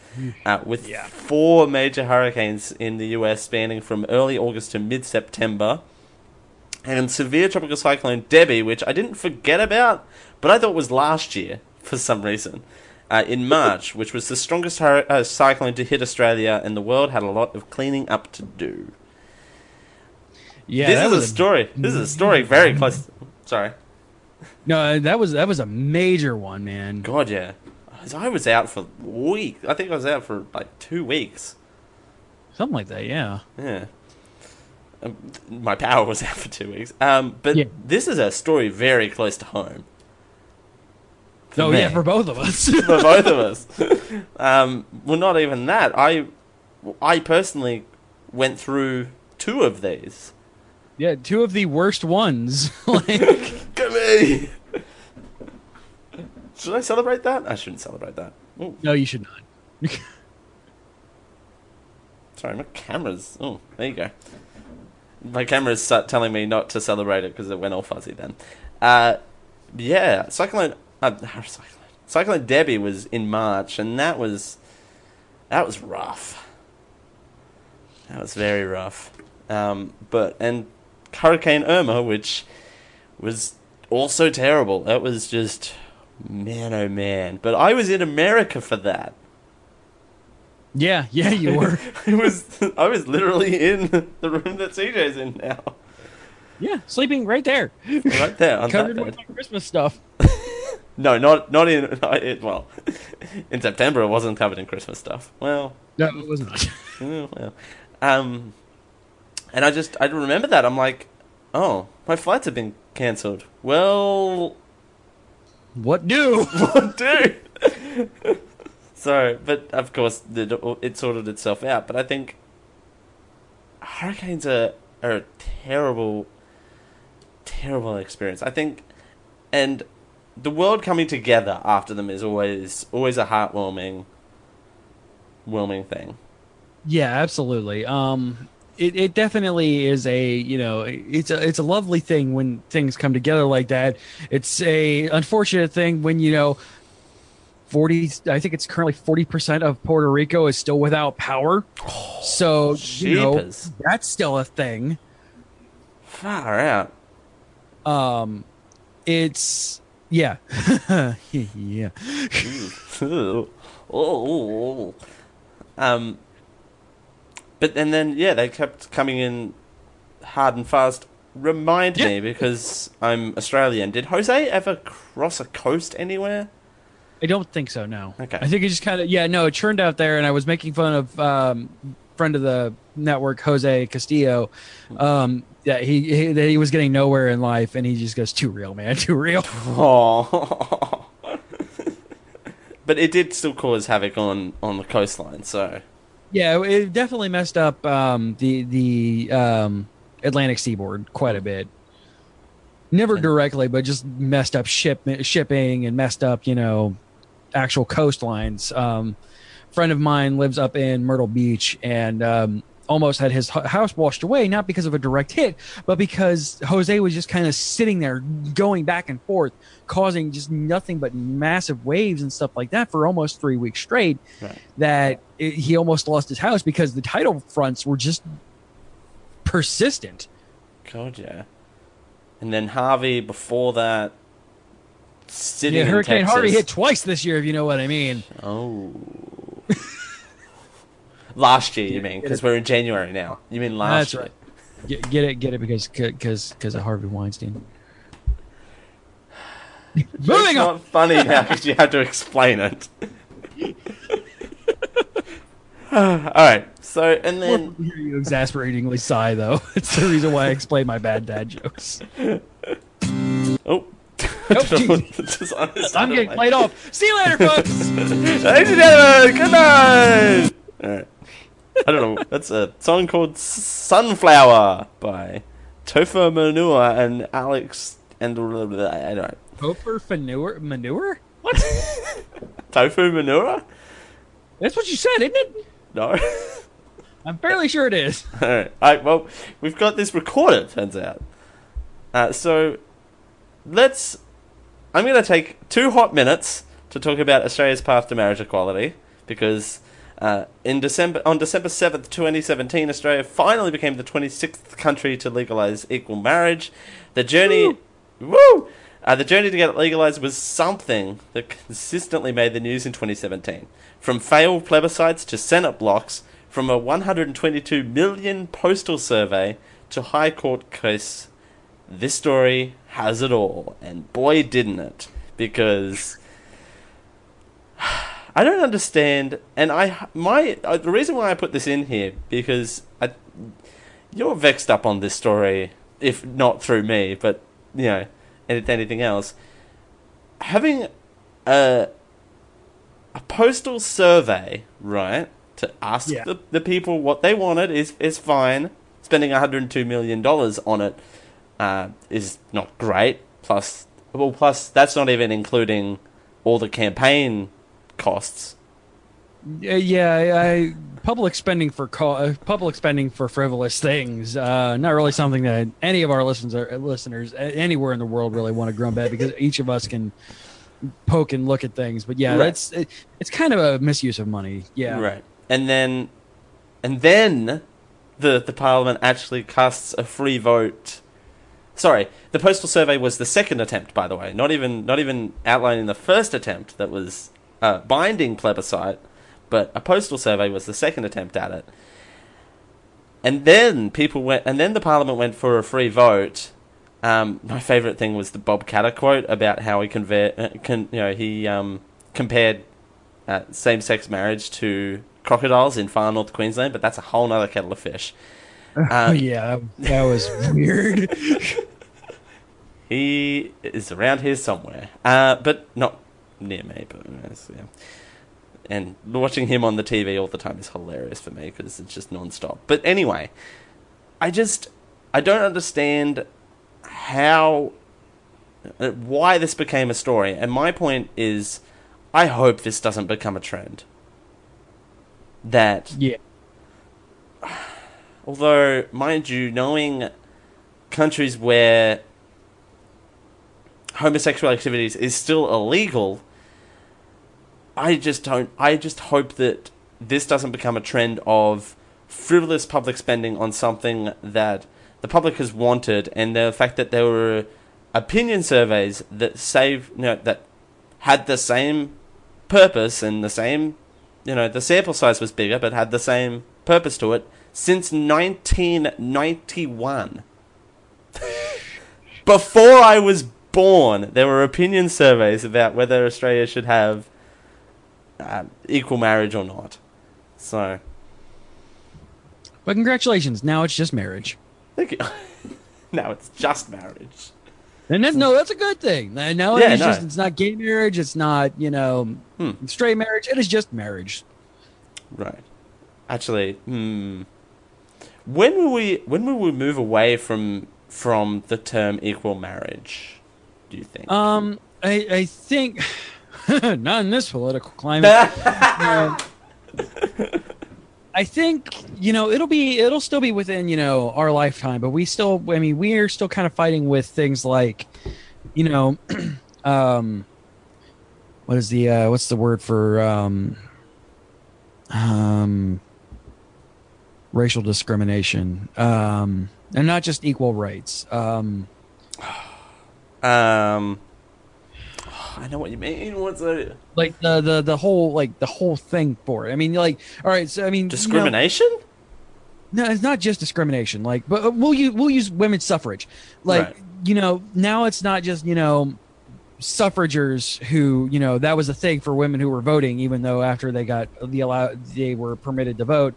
[SPEAKER 3] uh, with
[SPEAKER 4] Yeah.
[SPEAKER 3] four major hurricanes in the US spanning from early August to mid September, and severe tropical cyclone Debbie, which I didn't forget about, but I thought was last year for some reason. Uh, in March, which was the strongest hur- uh, cyclone to hit Australia, and the world had a lot of cleaning up to do
[SPEAKER 4] Yeah,
[SPEAKER 3] this is a
[SPEAKER 4] was
[SPEAKER 3] story. This is a story very close. Sorry.
[SPEAKER 4] No, that was that was a major one, man.
[SPEAKER 3] God, yeah. I was out for weeks. I think I was out for like two weeks.
[SPEAKER 4] Something like that. Yeah.
[SPEAKER 3] Yeah. Um, my power was [laughs] out for two weeks. Um, but
[SPEAKER 4] Yeah.
[SPEAKER 3] this is a story very close to home.
[SPEAKER 4] Oh
[SPEAKER 3] me.
[SPEAKER 4] yeah, for both of us. [laughs]
[SPEAKER 3] for both of us. [laughs] Um, well, not even that. I, I personally went through two of these.
[SPEAKER 4] yeah, two of the worst ones. like,
[SPEAKER 3] Come me. Should I celebrate that? I shouldn't celebrate that. Ooh.
[SPEAKER 4] no, you should not.
[SPEAKER 3] Sorry, my camera's. Oh, there you go. My camera's telling me not to celebrate it because it went all fuzzy then. Uh, yeah, Cyclone. Uh, [laughs] Cyclone. Cyclone Debbie was in March, and that was that was rough. That was very rough. Um, but and Hurricane Irma, which was also terrible. That was just man, oh man. But I was in America for that.
[SPEAKER 4] Yeah, yeah, you were. [laughs]
[SPEAKER 3] It was I was literally in the room that CJ's in now,
[SPEAKER 4] yeah, sleeping right there,
[SPEAKER 3] right there on
[SPEAKER 4] covered
[SPEAKER 3] that
[SPEAKER 4] with
[SPEAKER 3] bed.
[SPEAKER 4] my Christmas stuff. [laughs]
[SPEAKER 3] No, not not in not it, well. [laughs] In September, it wasn't covered in Christmas stuff. Well,
[SPEAKER 4] No, it was not.
[SPEAKER 3] well, um, and I just I remember that I'm like, oh, my flights have been cancelled. Well,
[SPEAKER 4] what do?
[SPEAKER 3] what do? So, but of course, it sorted itself out. But I think hurricanes are are a terrible, terrible experience. I think, and the world coming together after them is always always a heartwarming, warming thing.
[SPEAKER 4] Yeah, absolutely. Um, it, it definitely is a you know it's a it's a lovely thing when things come together like that. It's a unfortunate thing when you know forty. I think it's currently forty percent of Puerto Rico is still without power. so you know that's still a thing.
[SPEAKER 3] Far out.
[SPEAKER 4] Um, it's yeah, [laughs] yeah.
[SPEAKER 3] oh. Um, but and then yeah, they kept coming in hard and fast. Remind
[SPEAKER 4] Yeah.
[SPEAKER 3] me because I'm Australian. Did Jose ever cross a coast anywhere?
[SPEAKER 4] I don't think so. No.
[SPEAKER 3] Okay.
[SPEAKER 4] I think it just kind of yeah. No, it turned out there, and I was making fun of um, friend of the network Jose Castillo. Um, yeah, he, he that he was getting nowhere in life, and he just goes too real, man, [laughs] too real.
[SPEAKER 3] Oh. [laughs] but it did still cause havoc on on the coastline. So
[SPEAKER 4] yeah, it definitely messed up um, the the um, Atlantic seaboard quite a bit. Never directly, but just messed up ship shipping and messed up, you know, actual coastlines. Um, friend of mine lives up in Myrtle Beach and um, almost had his house washed away, not because of a direct hit, but because Jose was just kind of sitting there, going back and forth, causing just nothing but massive waves and stuff like that for almost three weeks straight.
[SPEAKER 3] Right.
[SPEAKER 4] That it, he almost lost his house because the tidal fronts were just persistent.
[SPEAKER 3] God, yeah. And then Harvey before that, sitting
[SPEAKER 4] Yeah, Hurricane. Harvey hit twice this year, if you know what I mean.
[SPEAKER 3] Oh. [laughs] last year, you mean? Because we're in January now. You mean last
[SPEAKER 4] That's
[SPEAKER 3] year?
[SPEAKER 4] right. Get, get it, get it, because because because of Harvey Weinstein. [laughs]
[SPEAKER 3] It's
[SPEAKER 4] Moving on.
[SPEAKER 3] not funny now because you have to explain it. [laughs] All right. So and then
[SPEAKER 4] hear you exasperatingly sigh, though. It's the reason why I explain my bad dad jokes.
[SPEAKER 3] oh.
[SPEAKER 4] Nope, geez.
[SPEAKER 3] Just honest-
[SPEAKER 4] I'm getting played off. See you later, folks. [laughs]
[SPEAKER 3] Ladies and gentlemen, good night. All right. I don't know. That's a song called "Sunflower" by Topher Manure and Alex and I don't know.
[SPEAKER 4] Gopher manure? Manure?
[SPEAKER 3] Tofu Manure?
[SPEAKER 4] That's what you said, isn't it?
[SPEAKER 3] No. [laughs]
[SPEAKER 4] I'm fairly sure it is.
[SPEAKER 3] All right. I, well, we've got this recorded. Turns out. Uh, so let's. I'm going to take two hot minutes to talk about Australia's path to marriage equality because uh, in December on December seventh, 2017, Australia finally became the 26th country to legalize equal marriage. The journey, woo, uh, the journey to get it legalized was something that consistently made the news in 2017. From failed plebiscites to Senate blocks, from a 122 million postal survey to High Court case, this story has it all, and boy didn't it! Because I don't understand, and I my uh, the reason why I put this in here because I, you're vexed up on this story, if not through me, but you know, and anything else. Having a a postal survey, right, to ask
[SPEAKER 4] Yeah.
[SPEAKER 3] the, the people what they wanted is is fine. Spending 102 million dollars on it uh, is not great. Plus, well, plus that's not even including all the campaign costs.
[SPEAKER 4] Uh, yeah, I, public spending for co- uh, public spending for frivolous things. Uh, not really something that any of our listeners, are, listeners anywhere in the world really want to grump at because each of us can poke and look at things. But yeah,
[SPEAKER 3] Right.
[SPEAKER 4] that's it, it's kind of a misuse of money. Yeah,
[SPEAKER 3] Right. And then, and then, the the parliament actually casts a free vote. Sorry, the postal survey was the second attempt, by the way. Not even not even outlining the first attempt that was a binding plebiscite, but a postal survey was the second attempt at it. And then people went, and then the parliament went for a free vote. Um, my favourite thing was the Bob Katter quote about how he conver- uh, con- you know, he um, compared uh, same-sex marriage to crocodiles in far north Queensland, but that's a whole nother kettle of fish.
[SPEAKER 4] Oh,
[SPEAKER 3] Uh, [laughs]
[SPEAKER 4] yeah, that was weird. [laughs]
[SPEAKER 3] He is around here somewhere, uh, but not near me. But yeah. And watching him on the TV all the time is hilarious for me because it's just non-stop. But anyway, I just I don't understand how uh, why this became a story. And my point is, I hope this doesn't become a trend. That
[SPEAKER 4] yeah,
[SPEAKER 3] although, mind you, knowing countries where homosexual activities is still illegal, I just don't. I just hope that this doesn't become a trend of frivolous public spending on something that the public has wanted, and the fact that there were opinion surveys that save, you know, that had the same purpose and the same, you know, the sample size was bigger, but had the same purpose to it since 1991. [laughs] Before I was born, there were opinion surveys about whether Australia should have uh, equal marriage or not. So,
[SPEAKER 4] but congratulations. Now it's just marriage,
[SPEAKER 3] thank you. [laughs] now it's just marriage.
[SPEAKER 4] and that's no, that's a good thing. Now
[SPEAKER 3] Yeah,
[SPEAKER 4] it's
[SPEAKER 3] no.
[SPEAKER 4] just it's not gay marriage. It's not you know
[SPEAKER 3] Hmm.
[SPEAKER 4] straight marriage. It is just marriage.
[SPEAKER 3] Right. Actually, hmm. When will we when will we move away from from the term equal marriage? Do you think?
[SPEAKER 4] Um, I I think [laughs] not in this political climate. Uh, [laughs] I think you know it'll be it'll still be within you know our lifetime, but we still I mean we are still kind of fighting with things like you know [clears throat] um what is the uh what's the word for um um racial discrimination um and not just equal rights um
[SPEAKER 3] um, I know what you mean. What's a
[SPEAKER 4] like the the the whole like the whole thing for it. I mean like all right so I mean you know-
[SPEAKER 3] discrimination?
[SPEAKER 4] No, it's not just discrimination. Like, but uh, we'll use we'll use women's suffrage. Like,
[SPEAKER 3] Right.
[SPEAKER 4] you know, now it's not just you know suffragers who you know that was a thing for women who were voting, even though after they got the allow they were permitted to vote,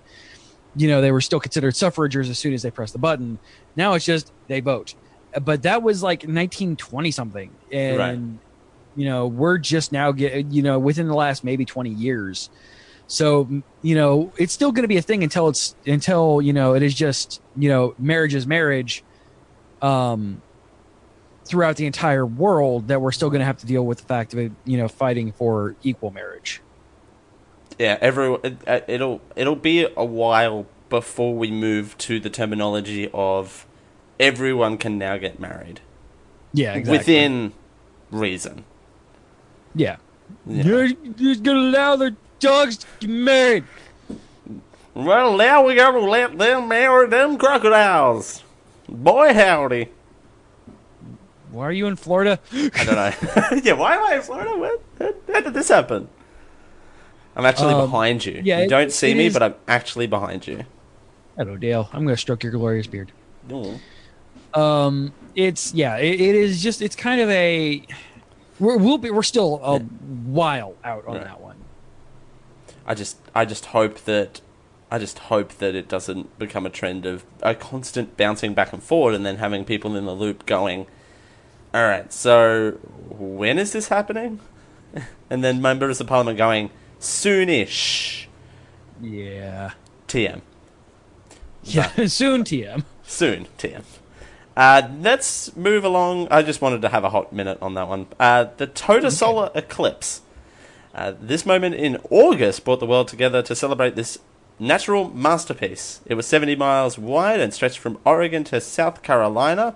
[SPEAKER 4] you know, they were still considered suffragers as soon as they pressed the button. Now it's just they vote. But that was like 1920 something, and
[SPEAKER 3] Right.
[SPEAKER 4] you know we're just now get you know within the last maybe 20 years. So you know it's still going to be a thing until it's until you know it is just you know marriage is marriage, um, throughout the entire world that we're still going to have to deal with the fact of it you know fighting for equal marriage.
[SPEAKER 3] Yeah, every it, uh, it'll it'll be a while before we move to the terminology of everyone can now get married
[SPEAKER 4] Yeah, exactly.
[SPEAKER 3] within reason.
[SPEAKER 4] yeah.
[SPEAKER 3] Yeah.
[SPEAKER 4] You're just gonna allow the dogs to get married.
[SPEAKER 3] Well, now we gotta let them marry them crocodiles. Boy, howdy.
[SPEAKER 4] Why are you in Florida?
[SPEAKER 3] I don't know. [laughs] yeah, why am I in Florida? What? How, how did this happen? I'm actually
[SPEAKER 4] Um,
[SPEAKER 3] behind you.
[SPEAKER 4] yeah,
[SPEAKER 3] you don't see
[SPEAKER 4] it
[SPEAKER 3] me,
[SPEAKER 4] is-
[SPEAKER 3] but I'm actually behind you.
[SPEAKER 4] Hello, Dale. I'm gonna stroke your glorious beard.
[SPEAKER 3] Ooh.
[SPEAKER 4] Um, it's yeah, it, it is just it's kind of a we're we'll be we're still a while out on
[SPEAKER 3] Right.
[SPEAKER 4] that one.
[SPEAKER 3] I just, I just hope that, I just hope that it doesn't become a trend of a constant bouncing back and forward, and then having people in the loop going, "All right, so when is this happening?" [laughs] And then members of parliament going, "Soonish."
[SPEAKER 4] Yeah,
[SPEAKER 3] TM.
[SPEAKER 4] yeah. [laughs] Soon, TM.
[SPEAKER 3] Soon, TM. Uh, let's move along. I just wanted to have a hot minute on that one. Uh, the total solar eclipse. Uh, this moment in August brought the world together to celebrate this natural masterpiece. It was 70 miles wide and stretched from Oregon to South Carolina.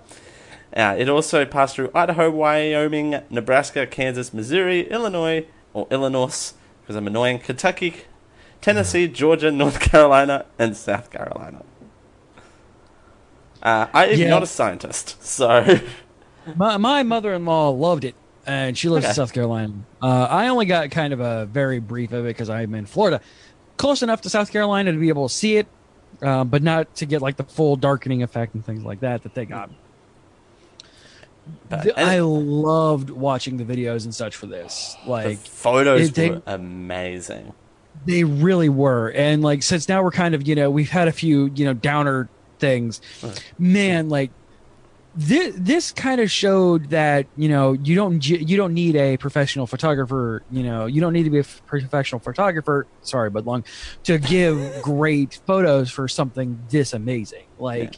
[SPEAKER 3] Uh, it also passed through Idaho, Wyoming, Nebraska, Kansas, Missouri, Illinois, or Illinois, because I'm annoying, Kentucky, Tennessee, Georgia, North Carolina, and South Carolina. Uh, I am
[SPEAKER 4] Yeah.
[SPEAKER 3] not a scientist, so [laughs]
[SPEAKER 4] My my mother in law loved it, and she lives in
[SPEAKER 3] Okay.
[SPEAKER 4] South Carolina. Uh, I only got kind of a very brief of it because I'm in Florida, close enough to South Carolina to be able to see it, uh, but not to get like the full darkening effect and things like that that they got.
[SPEAKER 3] But-
[SPEAKER 4] I loved watching the videos and such for this.
[SPEAKER 3] the
[SPEAKER 4] Like
[SPEAKER 3] photos
[SPEAKER 4] it- they-
[SPEAKER 3] were amazing.
[SPEAKER 4] they really were, and like since now we're kind of you know we've had a few you know downer things, man. Like this this kind of showed that you know you don't you don't need a professional photographer. You know you don't need to be a professional photographer. Sorry, but long to give [laughs] great photos for something this amazing. Like,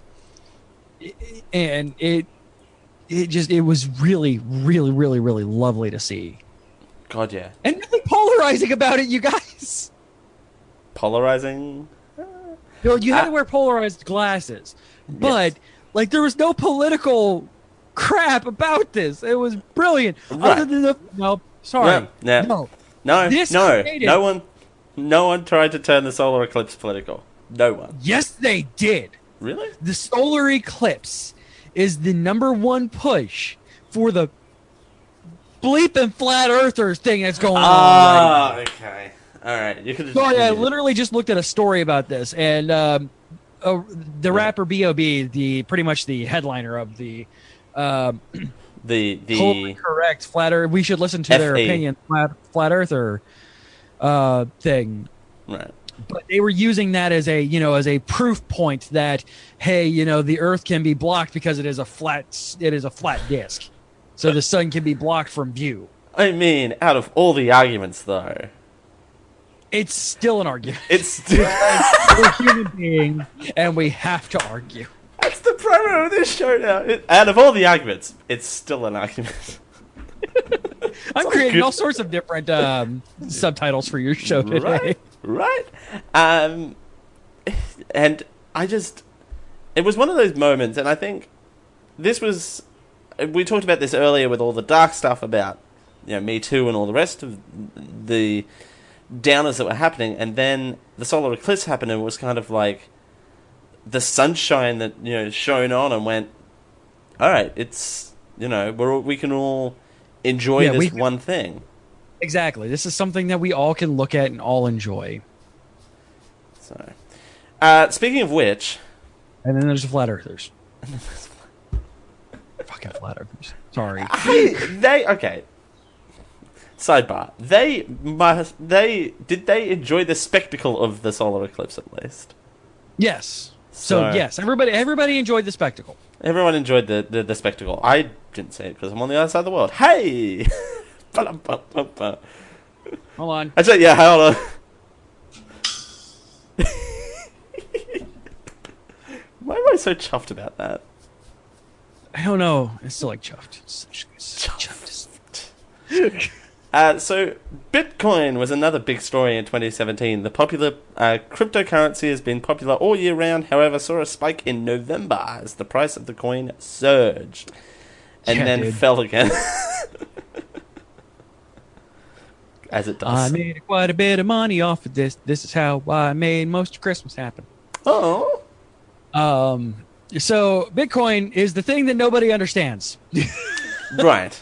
[SPEAKER 4] i- and it it just it was really really really really lovely to see
[SPEAKER 3] God, yeah.
[SPEAKER 4] and really polarizing about it, you guys.
[SPEAKER 3] Polarizing.
[SPEAKER 4] You, know, you had
[SPEAKER 3] I-
[SPEAKER 4] to wear polarized glasses, but like there was no political crap about this. It was brilliant.
[SPEAKER 3] Right.
[SPEAKER 4] Other than the no, sorry,
[SPEAKER 3] No, no.
[SPEAKER 4] no.
[SPEAKER 3] No, no, no one, no one tried to turn the solar eclipse political. No one.
[SPEAKER 4] Yes, they did.
[SPEAKER 3] Really?
[SPEAKER 4] The solar eclipse is the number one push for the bleeping flat earthers thing that's going on. right
[SPEAKER 3] Ah, okay. All right. You could.
[SPEAKER 4] So I literally just looked at a story about this, and um, uh, the rapper B.O.B., the pretty much the headliner of the um,
[SPEAKER 3] the the
[SPEAKER 4] correct flat Earth. We should listen to their opinion flat flat earther uh, thing.
[SPEAKER 3] right.
[SPEAKER 4] But they were using that as a you know as a proof point that hey you know the Earth can be blocked because it is a flat it is a flat disk, so the sun can be blocked from view.
[SPEAKER 3] I mean, out of all the arguments, though,
[SPEAKER 4] It's still an argument.
[SPEAKER 3] it's [laughs]
[SPEAKER 4] We're human beings, and we have to argue.
[SPEAKER 3] that's the promo of this show now. It, out of all the arguments, it's still an argument.
[SPEAKER 4] I'm creating
[SPEAKER 3] good.
[SPEAKER 4] all sorts of different um, subtitles for your show today.
[SPEAKER 3] right, right. Um, and I just, it was one of those moments, and I think this was. We talked about this earlier with all the dark stuff about, you know, Me Too and all the rest of the downers that were happening, and then the solar eclipse happened, and it was kind of like the sunshine that you know shone on and went. All right, it's you know we're all, we can all enjoy
[SPEAKER 4] Yeah,
[SPEAKER 3] this
[SPEAKER 4] we-
[SPEAKER 3] one thing.
[SPEAKER 4] Exactly. This is something that we all can look at and all enjoy.
[SPEAKER 3] So, uh, speaking of which,
[SPEAKER 4] And then there's the flat earthers. Fucking flat earthers. Sorry. [laughs]
[SPEAKER 3] Hey, they okay. Sidebar: They must. They did they enjoy the spectacle of the solar eclipse at least.
[SPEAKER 4] Yes. So
[SPEAKER 3] So-
[SPEAKER 4] yes, everybody everybody enjoyed the spectacle.
[SPEAKER 3] Everyone enjoyed the the, the spectacle. I didn't say it because I'm on the other side of the world. Hey. [laughs]
[SPEAKER 4] Hold on.
[SPEAKER 3] Actually, yeah. Hold on. [laughs] Why am I so chuffed about that?
[SPEAKER 4] I don't know. It's still like chuffed. It's it's chuffed.
[SPEAKER 3] Uh, so, Bitcoin was another big story in 2017. The popular uh, cryptocurrency has been popular all year round, however, saw a spike in November as the price of the coin surged and
[SPEAKER 4] Yeah,
[SPEAKER 3] then
[SPEAKER 4] dude.
[SPEAKER 3] fell again. [laughs] as it does.
[SPEAKER 4] I made quite a bit of money off of this. This is how I made most of Christmas happen.
[SPEAKER 3] oh.
[SPEAKER 4] Um, so Bitcoin is the thing that nobody understands. [laughs]
[SPEAKER 3] right.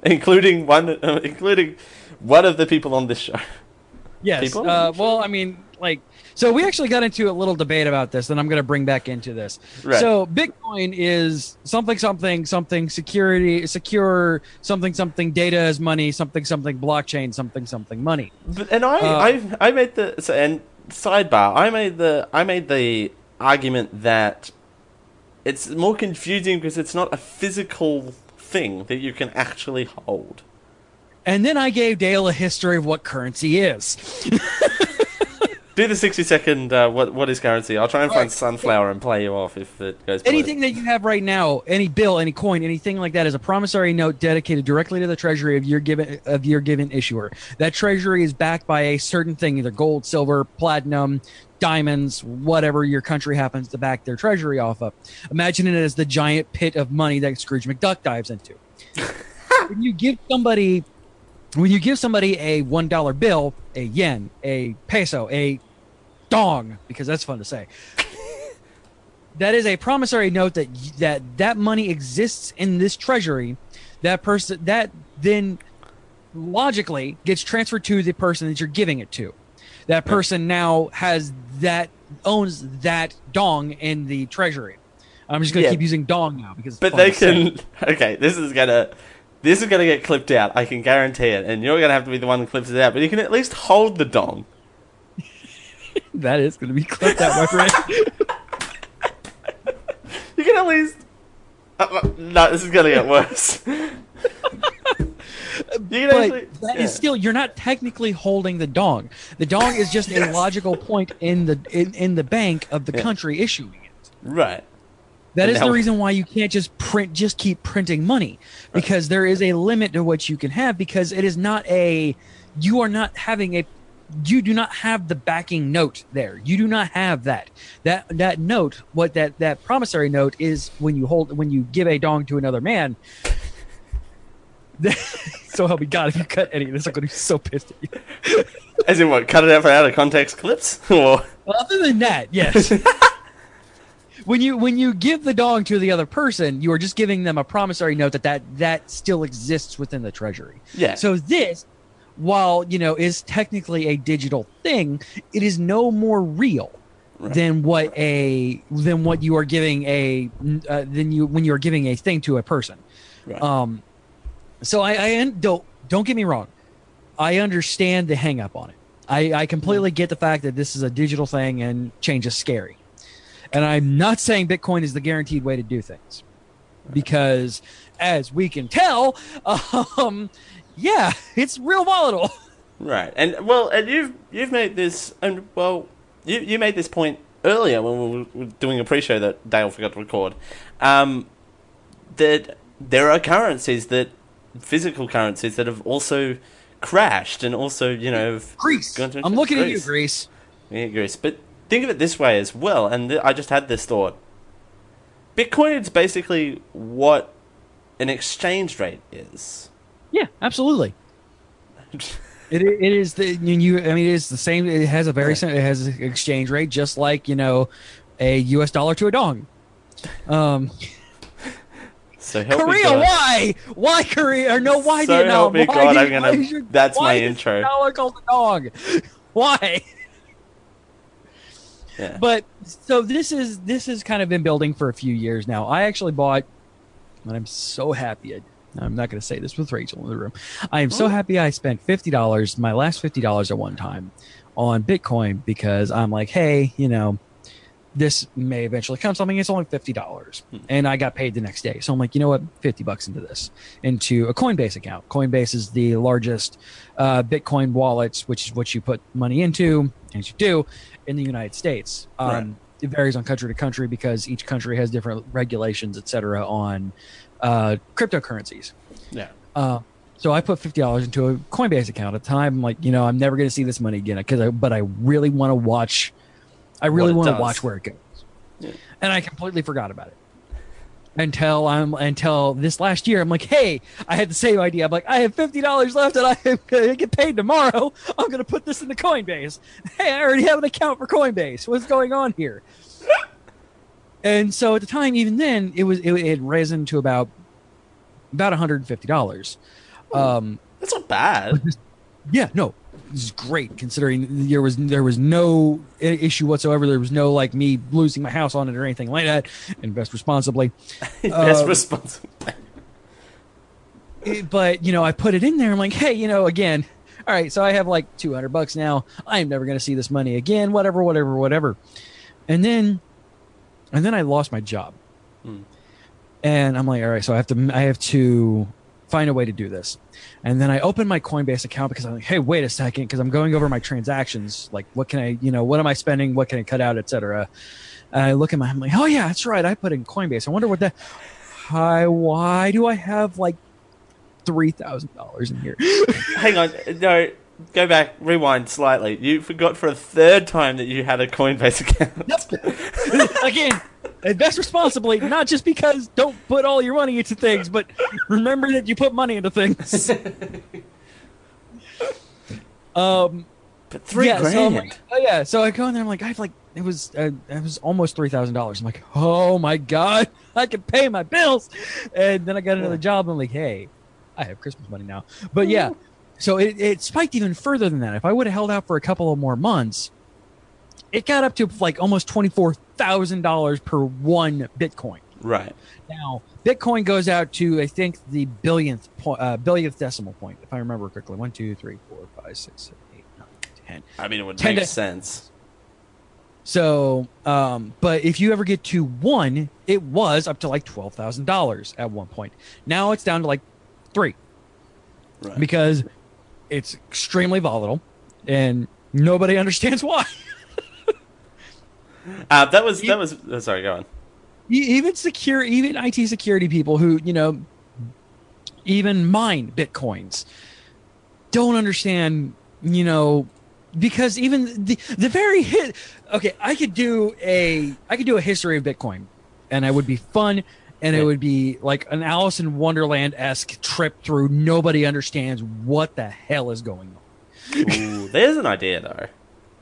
[SPEAKER 3] [laughs] including one, uh, including one of the people on this show.
[SPEAKER 4] Yes. Uh, well, I mean, like, so we actually got into a little debate about this, and I'm going to bring back into this.
[SPEAKER 3] Right.
[SPEAKER 4] So Bitcoin is something, something, something security, secure, something, something data as money, something, something blockchain, something, something money.
[SPEAKER 3] But, and I,
[SPEAKER 4] Uh,
[SPEAKER 3] I, I made the so, and sidebar. I made the, I made the argument that it's more confusing because it's not a physical thing that you can actually hold.
[SPEAKER 4] And then I gave Dale a history of what currency is. [laughs]
[SPEAKER 3] Do the sixty second. Uh, what what is currency? I'll try and find
[SPEAKER 4] Alright.
[SPEAKER 3] sunflower and play you off if it goes.
[SPEAKER 4] Anything that you have right now, any bill, any coin, anything like that, is a promissory note dedicated directly to the treasury of your given of your given issuer. That treasury is backed by a certain thing, either gold, silver, platinum, diamonds, whatever your country happens to back their treasury off of. Imagine it as the giant pit of money that Scrooge McDuck dives into. [laughs] when you give somebody when you give somebody a one dollar bill, a yen, a peso, a dong, because that's fun to say that is a promissory note that that that money exists in this treasury that person that then logically gets transferred to the person that you're giving it to that person now has that owns that dong in the treasury i'm just going to
[SPEAKER 3] Yeah.
[SPEAKER 4] keep using dong now because it's
[SPEAKER 3] But they can. [laughs] Okay, this is gonna. This is gonna get clipped out. I can guarantee it, and you're gonna have to be the one that clips it out. But you can at least hold the dong. [laughs]
[SPEAKER 4] that is going to be clipped out my friend [laughs]
[SPEAKER 3] You can at least. Uh, uh, no, this is gonna get worse. You can actually.
[SPEAKER 4] but that is
[SPEAKER 3] yeah.
[SPEAKER 4] still you're not technically holding the dong the dong is just a logical point in the in, in the bank of the
[SPEAKER 3] Yeah.
[SPEAKER 4] country issuing it
[SPEAKER 3] right.
[SPEAKER 4] That
[SPEAKER 3] And
[SPEAKER 4] is
[SPEAKER 3] now-
[SPEAKER 4] the reason why you can't just print, just keep printing money, because there is a limit to what you can have. Because it is not a, you are not having a, you do not have the backing note there. You do not have that. That that note, what that that promissory note is when you hold when you give a dong to another man. [laughs] so help me God, if you cut any of this, I'm going to be so pissed at you.
[SPEAKER 3] As in what? Cut it out for out of context clips, [laughs] or
[SPEAKER 4] Other than that, yes. [laughs] when you when you give the dog to the other person, you are just giving them a promissory note that that, that still exists within the treasury.
[SPEAKER 3] yeah.
[SPEAKER 4] So this, while you know, is technically a digital thing, it is no more real
[SPEAKER 3] Right.
[SPEAKER 4] than what a than what you are giving a uh, than you when you are giving a thing to a person.
[SPEAKER 3] Right.
[SPEAKER 4] Um, so I, I don't don't get me wrong, I understand the hang up on it. I, I completely get the fact that this is a digital thing and change is scary. And I'm not saying Bitcoin is the guaranteed way to do things, because as we can tell, um, yeah, [laughs] it's real volatile.
[SPEAKER 3] Right, and well, and you've you've made this, and well, you you made this point earlier when we were doing a pre-show that Dale forgot to record. Um, that there are currencies that physical currencies that have also crashed and also you know
[SPEAKER 4] Greece.
[SPEAKER 3] gone to-
[SPEAKER 4] I'm looking at you,
[SPEAKER 3] Greece.
[SPEAKER 4] Greece.
[SPEAKER 3] Yeah, Greece. But think of it this way as well, and th- I just had this thought. Bitcoin is basically what an exchange rate is.
[SPEAKER 4] Yeah, absolutely. [laughs] It, it is the you, you I mean it is the same it has a very
[SPEAKER 3] Yeah.
[SPEAKER 4] it has an exchange rate just like you know a US dollar to a dong. Um [laughs]
[SPEAKER 3] So
[SPEAKER 4] Korea why? Why Korea or no why
[SPEAKER 3] So
[SPEAKER 4] Vietnam?
[SPEAKER 3] help me
[SPEAKER 4] why
[SPEAKER 3] God,
[SPEAKER 4] do-
[SPEAKER 3] I'm gonna-
[SPEAKER 4] why your-
[SPEAKER 3] that's
[SPEAKER 4] why
[SPEAKER 3] my intro.
[SPEAKER 4] dollar called a dog? [laughs] Why?
[SPEAKER 3] Yeah.
[SPEAKER 4] But so this is this has kind of been building for a few years now. I actually bought, and I'm so happy. I, I'm not going to say this with Rachel in the room. I am so happy I spent fifty dollars, my last fifty dollars at one time, on Bitcoin because I'm like, hey, you know, this may eventually come something. It's only fifty dollars, and I got paid the next day. So I'm like, you know what, fifty bucks into this, into a Coinbase account. Coinbase is the largest uh, Bitcoin wallet, which is what you put money into, as you do, in the United States. Um,
[SPEAKER 3] Right.
[SPEAKER 4] It varies on country to country because each country has different regulations, et cetera, on uh, cryptocurrencies.
[SPEAKER 3] yeah.
[SPEAKER 4] Uh, So I put fifty dollars into a Coinbase account at the time. I'm like, you know, I'm never going to see this money again because I, but I really want to watch. I really want to watch where it goes,
[SPEAKER 3] Yeah.
[SPEAKER 4] and I completely forgot about it until I'm until this last year. I'm like, hey, I had the same idea. I'm like, I have fifty dollars left, and I am [laughs] gonna get paid tomorrow. I'm gonna put this into Coinbase. [laughs] Hey, I already have an account for Coinbase. What's going on here? and so at the time, even then, it was it, it had risen to about about 150 dollars. Um,
[SPEAKER 3] That's not bad.
[SPEAKER 4] yeah, no, is great considering there was there was no issue whatsoever. There was no like me losing my house on it or anything like that. Invest responsibly. [laughs]
[SPEAKER 3] Best
[SPEAKER 4] Um,
[SPEAKER 3] responsible.
[SPEAKER 4] It- but you know, I put it in there. I'm like, hey, you know, again, all right. So I have like 200 bucks now. I am never going to see this money again. Whatever, whatever, whatever. And then, and then I lost my job.
[SPEAKER 3] Hmm.
[SPEAKER 4] And I'm like, all right. So I have to, I have to find a way to do this. And then I open my Coinbase account because I'm like, hey, wait a second, because I'm going over my transactions. Like, what can I, you know, what am I spending? What can I cut out, etc. And I look at my, I'm like, oh yeah, that's right. I put in Coinbase. I wonder what that. Hi, why do I have like three thousand dollars in here? [laughs]
[SPEAKER 3] Hang on, no, go back, rewind slightly. You forgot for a third time that you had a Coinbase account. [laughs]
[SPEAKER 4] Again, invest responsibly, not just because don't put all your money into things, but remember that you put money into things. [laughs] um,
[SPEAKER 3] But three
[SPEAKER 4] yeah,
[SPEAKER 3] grand.
[SPEAKER 4] So I'm like, oh yeah, so I go in there. I'm like, I have like it was uh, it was almost three thousand dollars. I'm like, oh my god, [laughs] I can pay my bills. And then I got another job. I'm like, hey, I have Christmas money now. But yeah, so it, it spiked even further than that. If I would have held out for a couple of more months, it got up to like almost twenty four thousand dollars per one Bitcoin.
[SPEAKER 3] right.
[SPEAKER 4] Now, Bitcoin goes out to I think the billionth point, uh, billionth decimal point, if I remember correctly. One, two, three, four, five, six, seven, eight, nine, ten.
[SPEAKER 3] I mean, it would
[SPEAKER 4] Ten
[SPEAKER 3] make
[SPEAKER 4] to-
[SPEAKER 3] sense.
[SPEAKER 4] So, um, but if you ever get to one, it was up to like twelve thousand dollars at one point. Now it's down to like three
[SPEAKER 3] Right.
[SPEAKER 4] because it's extremely volatile, and nobody [laughs] understands why.
[SPEAKER 3] Uh, that was that was. oh, sorry, go on.
[SPEAKER 4] Even secure even IT security people who you know even mine bitcoins don't understand you know because even the the very hit okay I could do a I could do a history of bitcoin and it would be fun and it would be like an Alice in Wonderland esque trip through nobody understands what the hell is going on
[SPEAKER 3] Ooh, there's an idea though.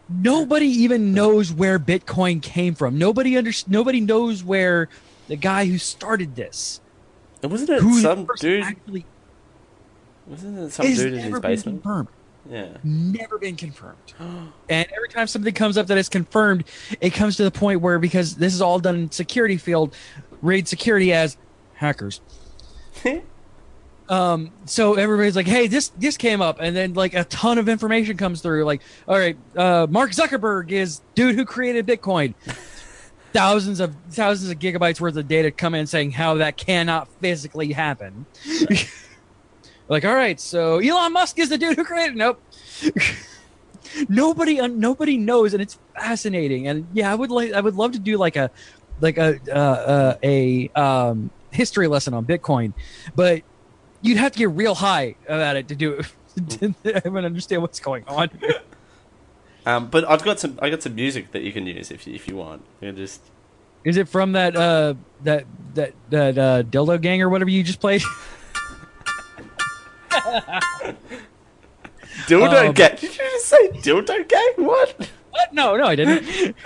[SPEAKER 4] Nobody even knows where Bitcoin came from. Nobody under, nobody knows where the guy who started this,
[SPEAKER 3] Wasn't it some dude?
[SPEAKER 4] actually
[SPEAKER 3] Wasn't it some dude in his basement?
[SPEAKER 4] confirmed.
[SPEAKER 3] Yeah.
[SPEAKER 4] Never been confirmed. [gasps] and every time something comes up that is confirmed, it comes to the point where because this is all done in security field, read security as hackers. [laughs] Um, so everybody's like, "Hey, this this came up," and then like a ton of information comes through. Like, all right, uh, Mark Zuckerberg is dude who created Bitcoin. [laughs] thousands of thousands of gigabytes worth of data come in saying how that cannot physically happen. [laughs] like, all right, so Elon Musk is the dude who created. Nope. [laughs] nobody, uh, nobody knows, and it's fascinating. And yeah, I would like, I would love to do like a, like a, uh, uh, a um, history lesson on Bitcoin, but you'd have to get real high about it to do it. [laughs] to [laughs] even understand what's going on. [laughs]
[SPEAKER 3] Um, but I've got some. I got some music that you can use if you, if you want. You just.
[SPEAKER 4] Is it from that uh that that that uh dildo gang or whatever you just played?
[SPEAKER 3] Dildo
[SPEAKER 4] Um,
[SPEAKER 3] gang. Did you just say dildo gang? What?
[SPEAKER 4] What? No, no, I didn't.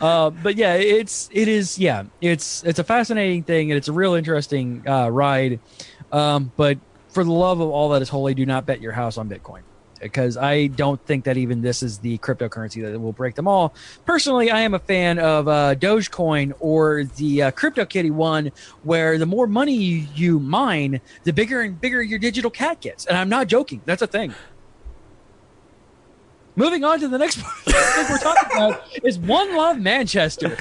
[SPEAKER 4] Uh, but yeah, it's it is yeah, it's it's a fascinating thing and it's a real interesting uh, ride. Um, but for the love of all that is holy, do not bet your house on Bitcoin because I don't think that even this is the cryptocurrency that will break them all. Personally, I am a fan of uh, Dogecoin or the uh, CryptoKitty one, where the more money you, you mine, the bigger and bigger your digital cat gets. And I'm not joking; that's a thing. Moving on to the next [laughs] part thing we're talking about is One Love Manchester,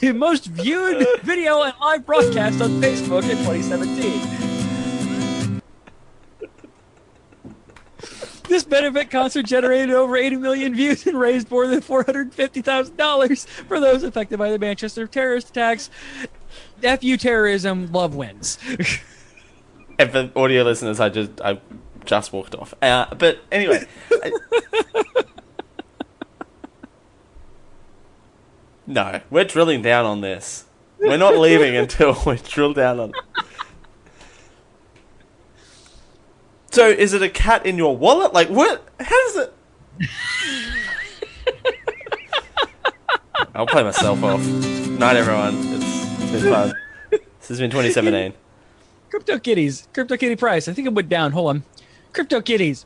[SPEAKER 4] the most viewed video and live broadcast on Facebook in 2017. This benefit concert generated over 80 million views and raised more than $450,000 for those affected by the Manchester terrorist attacks. FU terrorism, love wins. [laughs]
[SPEAKER 3] and for audio listeners, I just I just walked off. Uh, but anyway. I- [laughs] no, we're drilling down on this. We're not leaving [laughs] until we drill down on it. So, is it a cat in your wallet? Like, what? How does it? [laughs] I'll play myself off. Night, everyone. It's been fun. [laughs] This has been 2017.
[SPEAKER 4] CryptoKitties, CryptoKitty price. I think it went down. Hold on. CryptoKitties,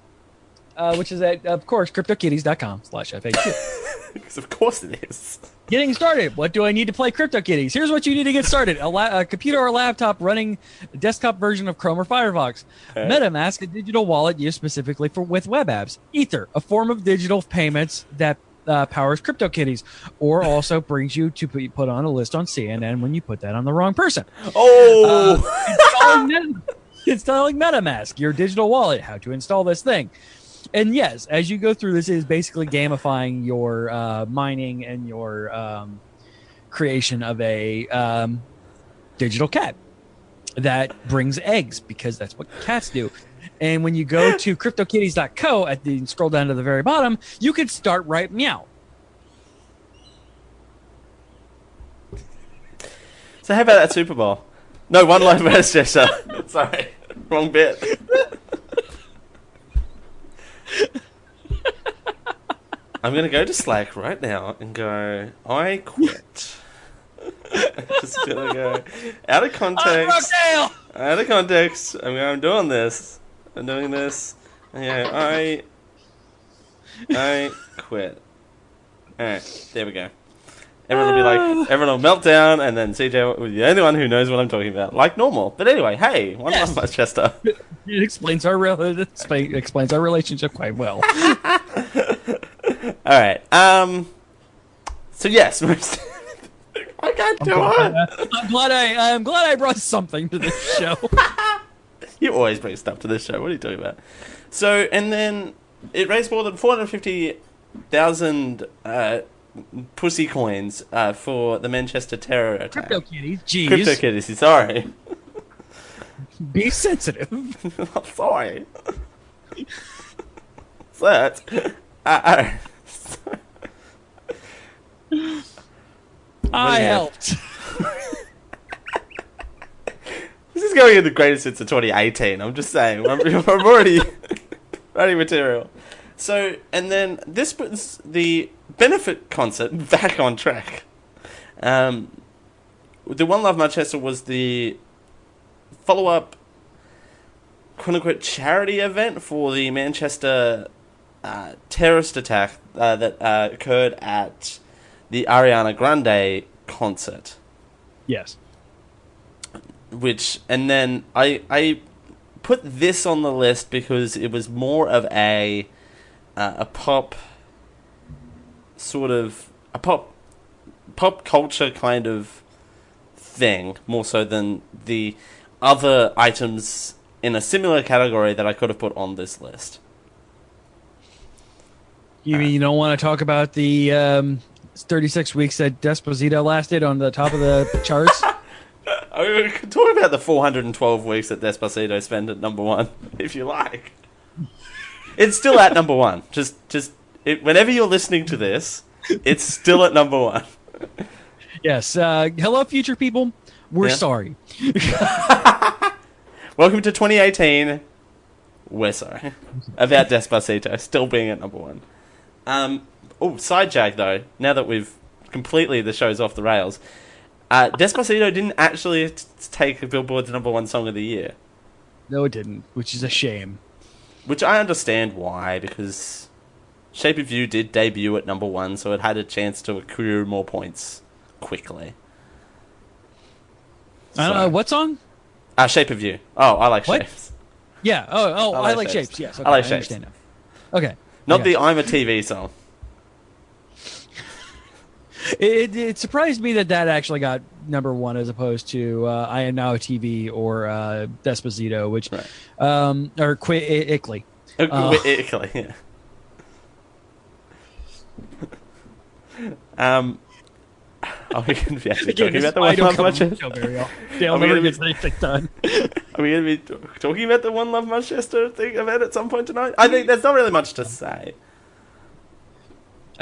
[SPEAKER 4] uh, which is at, of course, CryptoKitties.com slash FAQ.
[SPEAKER 3] Because of course it is.
[SPEAKER 4] Getting started. What do I need to play CryptoKitties? Here's what you need to get started: a, la- a computer or laptop running a desktop version of Chrome or Firefox.
[SPEAKER 3] Okay.
[SPEAKER 4] MetaMask, a digital wallet used specifically for with web apps. Ether, a form of digital payments that uh, powers CryptoKitties, or also brings you to put, put on a list on CNN when you put that on the wrong person.
[SPEAKER 3] Oh!
[SPEAKER 4] installing, Meta- installing MetaMask, your digital wallet, how to install this thing. And yes, as you go through this, is basically gamifying your uh, mining and your um, creation of a um, digital cat that brings eggs because that's what cats do. And when you go [gasps] to cryptokitties.co at the scroll down to the very bottom, you can start right meow.
[SPEAKER 3] so, how about that Super Bowl? No, one live verse gesture. [laughs] Sorry. Wrong bit. [laughs] [laughs] I'm going to go to Slack right now and go, I quit. [laughs] Just going to go out of context. Out of context. I'm, I'm doing this. I'm doing this. Yeah, I. I quit. Alright, there we go. Everyone will be like, everyone will melt down, and then CJ will be the only one who knows what I'm talking about, like normal. But anyway, hey, one
[SPEAKER 4] Yes.
[SPEAKER 3] love Manchester. [laughs]
[SPEAKER 4] It explains our it explains our relationship quite well. [laughs]
[SPEAKER 3] Alright, um. So, yes, [laughs] I can't do it.
[SPEAKER 4] I'm glad I I'm glad I brought something to this show.
[SPEAKER 3] You always bring stuff to this show. What are you talking about? So, and then it raised more than 450,000 uh, pussy coins uh, for the Manchester terror attack.
[SPEAKER 4] Crypto kitties, jeez,
[SPEAKER 3] Crypto kitties, sorry. [laughs]
[SPEAKER 4] be sensitive. [laughs]
[SPEAKER 3] I'm sorry. so that's. Uh, uh, [laughs]
[SPEAKER 4] I helped.
[SPEAKER 3] this is going in the greatest hits of 2018. I'm just saying. I'm, I'm already writing material. So, and then this puts the benefit concert [laughs] back on track. Um, the One Love Manchester was the follow up, quote unquote, charity event for the Manchester uh, terrorist attack uh, that uh, occurred at the Ariana Grande concert
[SPEAKER 4] Yes.
[SPEAKER 3] which and then I I put this on the list because it was more of a uh, a pop sort of a pop pop culture kind of thing more so than the other items in a similar category that I could have put on this list.
[SPEAKER 4] You mean you don't want to talk about the um, 36 weeks that Despacito lasted on the top of the charts? [laughs]
[SPEAKER 3] I mean, we could talk about the 412 weeks that Despacito spent at number one, if you like. It's still at number one. Just, just it, whenever you're listening to this, it's still at number one.
[SPEAKER 4] yes. Uh, hello, future people. We're
[SPEAKER 3] Yeah.
[SPEAKER 4] sorry. [laughs]
[SPEAKER 3] Welcome to 2018. We're sorry about Despacito still being at number one. Um, oh, sidejack though. Now that we've completely the show's off the rails, uh, Despacito didn't actually t- take Billboard's number one song of the year.
[SPEAKER 4] No, it didn't, which is a shame.
[SPEAKER 3] Which I understand why, because Shape of You did debut at number one, so it had a chance to accrue more points quickly.
[SPEAKER 4] I don't know what song.
[SPEAKER 3] Uh, Shape of You. Oh, I like
[SPEAKER 4] What?
[SPEAKER 3] Shapes.
[SPEAKER 4] Yeah. Oh, oh,
[SPEAKER 3] I
[SPEAKER 4] I
[SPEAKER 3] like
[SPEAKER 4] like,
[SPEAKER 3] shapes.
[SPEAKER 4] shapes. Yes.
[SPEAKER 3] I
[SPEAKER 4] Okay,
[SPEAKER 3] like
[SPEAKER 4] I
[SPEAKER 3] shapes.
[SPEAKER 4] understand now. Okay.
[SPEAKER 3] Not the I'm a TV song.
[SPEAKER 4] It, it surprised me that that actually got number one as opposed to uh, I Am Now a TV or uh, Despacito, which
[SPEAKER 3] Right.
[SPEAKER 4] um, or Qui Ickley.
[SPEAKER 3] Uh,
[SPEAKER 4] Uh.
[SPEAKER 3] Italy, yeah. [laughs] um, are we going to be actually talking about the one
[SPEAKER 4] I don't
[SPEAKER 3] month
[SPEAKER 4] come on
[SPEAKER 3] watches?
[SPEAKER 4] the show very often. [laughs] Dale
[SPEAKER 3] Are we
[SPEAKER 4] never
[SPEAKER 3] gonna be-
[SPEAKER 4] gets anything done. [laughs]
[SPEAKER 3] Are we going to be talking about the One Love Manchester thing event at some point tonight? I think there's not really much to say.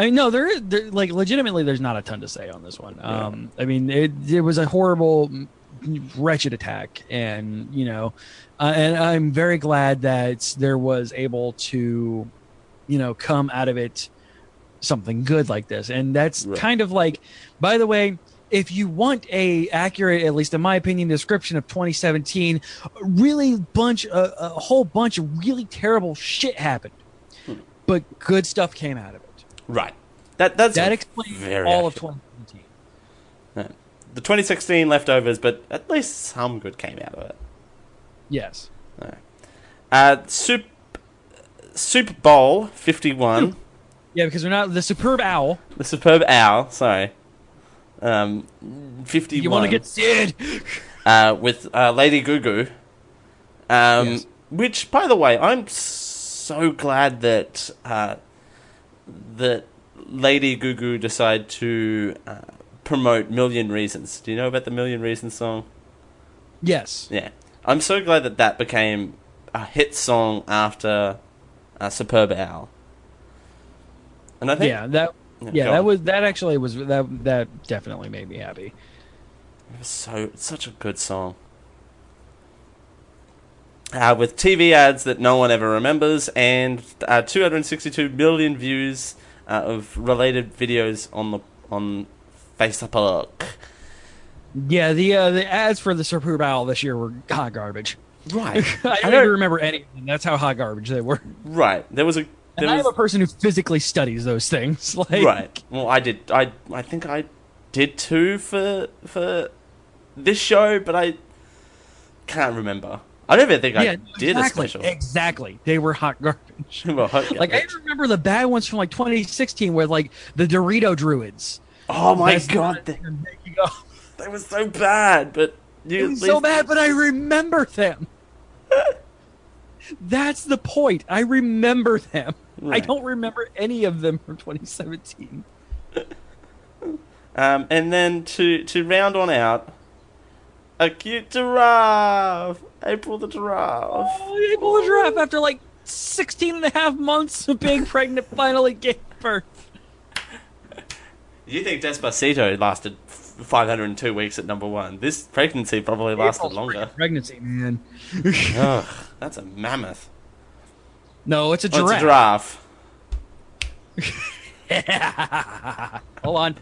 [SPEAKER 4] I mean, no, there is there, like legitimately. There's not a ton to say on this one. Um, I mean, it it was a horrible, wretched attack, and you know, uh, and I'm very glad that there was able to, you know, come out of it something good like this, and that's
[SPEAKER 3] Right.
[SPEAKER 4] kind of like, by the way. If you want a accurate, at least in my opinion, description of 2017, really bunch a, a whole bunch of really terrible shit happened, but good stuff came out of it.
[SPEAKER 3] Right. That that's
[SPEAKER 4] That explains
[SPEAKER 3] very
[SPEAKER 4] all of
[SPEAKER 3] accurate-
[SPEAKER 4] 2017.
[SPEAKER 3] the 2016 leftovers, but at least some good came out of it.
[SPEAKER 4] Yes.
[SPEAKER 3] Uh, Super Super Bowl 51.
[SPEAKER 4] Yeah, because we're not the superb owl.
[SPEAKER 3] The superb owl, sorry. Um, 51.
[SPEAKER 4] You want to get Sid?
[SPEAKER 3] uh, with uh, Lady Gugu. Um,
[SPEAKER 4] Yes.
[SPEAKER 3] Which, by the way, I'm so glad that uh, that Lady Gugu decided to uh, promote Million Reasons. Do you know about the Million Reasons song?
[SPEAKER 4] Yes.
[SPEAKER 3] Yeah, I'm so glad that that became a hit song after uh, Superb Owl. And I think
[SPEAKER 4] Yeah. That. Yeah.
[SPEAKER 3] go
[SPEAKER 4] That was that. Actually was that. That definitely made me happy.
[SPEAKER 3] It was so it's such a good song. Uh, with TV ads that no one ever remembers and uh, 262 million views uh, of related videos on the on Facebook.
[SPEAKER 4] Yeah. The uh, the ads for the superb Bowl this year were hot garbage.
[SPEAKER 3] Right, [laughs]
[SPEAKER 4] I don't even remember any. That's how hot garbage they were.
[SPEAKER 3] right. There was a
[SPEAKER 4] And
[SPEAKER 3] there
[SPEAKER 4] I
[SPEAKER 3] was
[SPEAKER 4] am a person who physically studies those things. [laughs] Like,
[SPEAKER 3] right. Well, I did. I I think I did too for for this show, but I can't remember. I don't even think
[SPEAKER 4] Yeah.
[SPEAKER 3] I did
[SPEAKER 4] exactly.
[SPEAKER 3] a special.
[SPEAKER 4] Exactly. They were hot garbage. [laughs]
[SPEAKER 3] Well, yeah, [laughs]
[SPEAKER 4] Like I remember the bad ones from like 2016 with like the Dorito druids.
[SPEAKER 3] oh my
[SPEAKER 4] That's
[SPEAKER 3] god, they,
[SPEAKER 4] even making up.
[SPEAKER 3] they were so bad. But you
[SPEAKER 4] was so bad, but I remember them. [laughs] That's the point. I remember them. I don't remember any of them from 2017.
[SPEAKER 3] Um, and then to to round on out, a cute giraffe, April the giraffe.
[SPEAKER 4] Oh, April the giraffe, after like 16 and a half months of being [laughs] pregnant, finally gave birth.
[SPEAKER 3] You think Despacito lasted 502 weeks at number one? This pregnancy probably lasted
[SPEAKER 4] April's
[SPEAKER 3] longer.
[SPEAKER 4] Pregnancy, man.
[SPEAKER 3] Ugh, [laughs] that's a mammoth.
[SPEAKER 4] No, it's a
[SPEAKER 3] Oh, it's a giraffe. [laughs]
[SPEAKER 4] Hold on.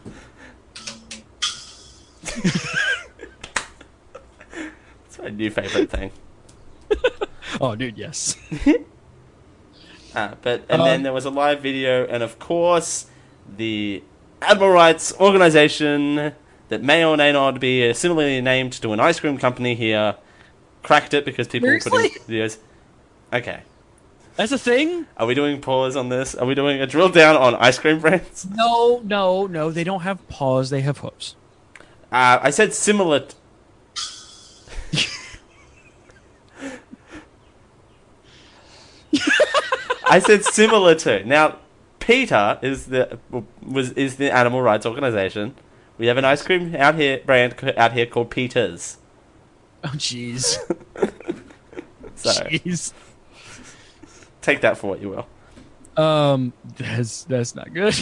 [SPEAKER 3] It's my new favorite thing. [laughs]
[SPEAKER 4] Oh, dude, yes. [laughs]
[SPEAKER 3] Uh, but and
[SPEAKER 4] Um,
[SPEAKER 3] then there was a live video, and of course, the animal rights organization that may or may not be uh, similarly named to an ice cream company here cracked it because people putting
[SPEAKER 4] Seriously? [laughs]
[SPEAKER 3] videos. Okay,
[SPEAKER 4] That's a thing?
[SPEAKER 3] are we doing pause on this? Are we doing a drill down on ice cream brands?
[SPEAKER 4] No, no, no. They don't have paws. They have hooves.
[SPEAKER 3] Uh, I said similar. [laughs] I said similar to. Now, PETA is the was is the animal rights organization. We have an ice cream out here brand out here called Peters.
[SPEAKER 4] Oh, jeez. [laughs]
[SPEAKER 3] So
[SPEAKER 4] Jeez.
[SPEAKER 3] take that for what you will.
[SPEAKER 4] Um, that's that's not good.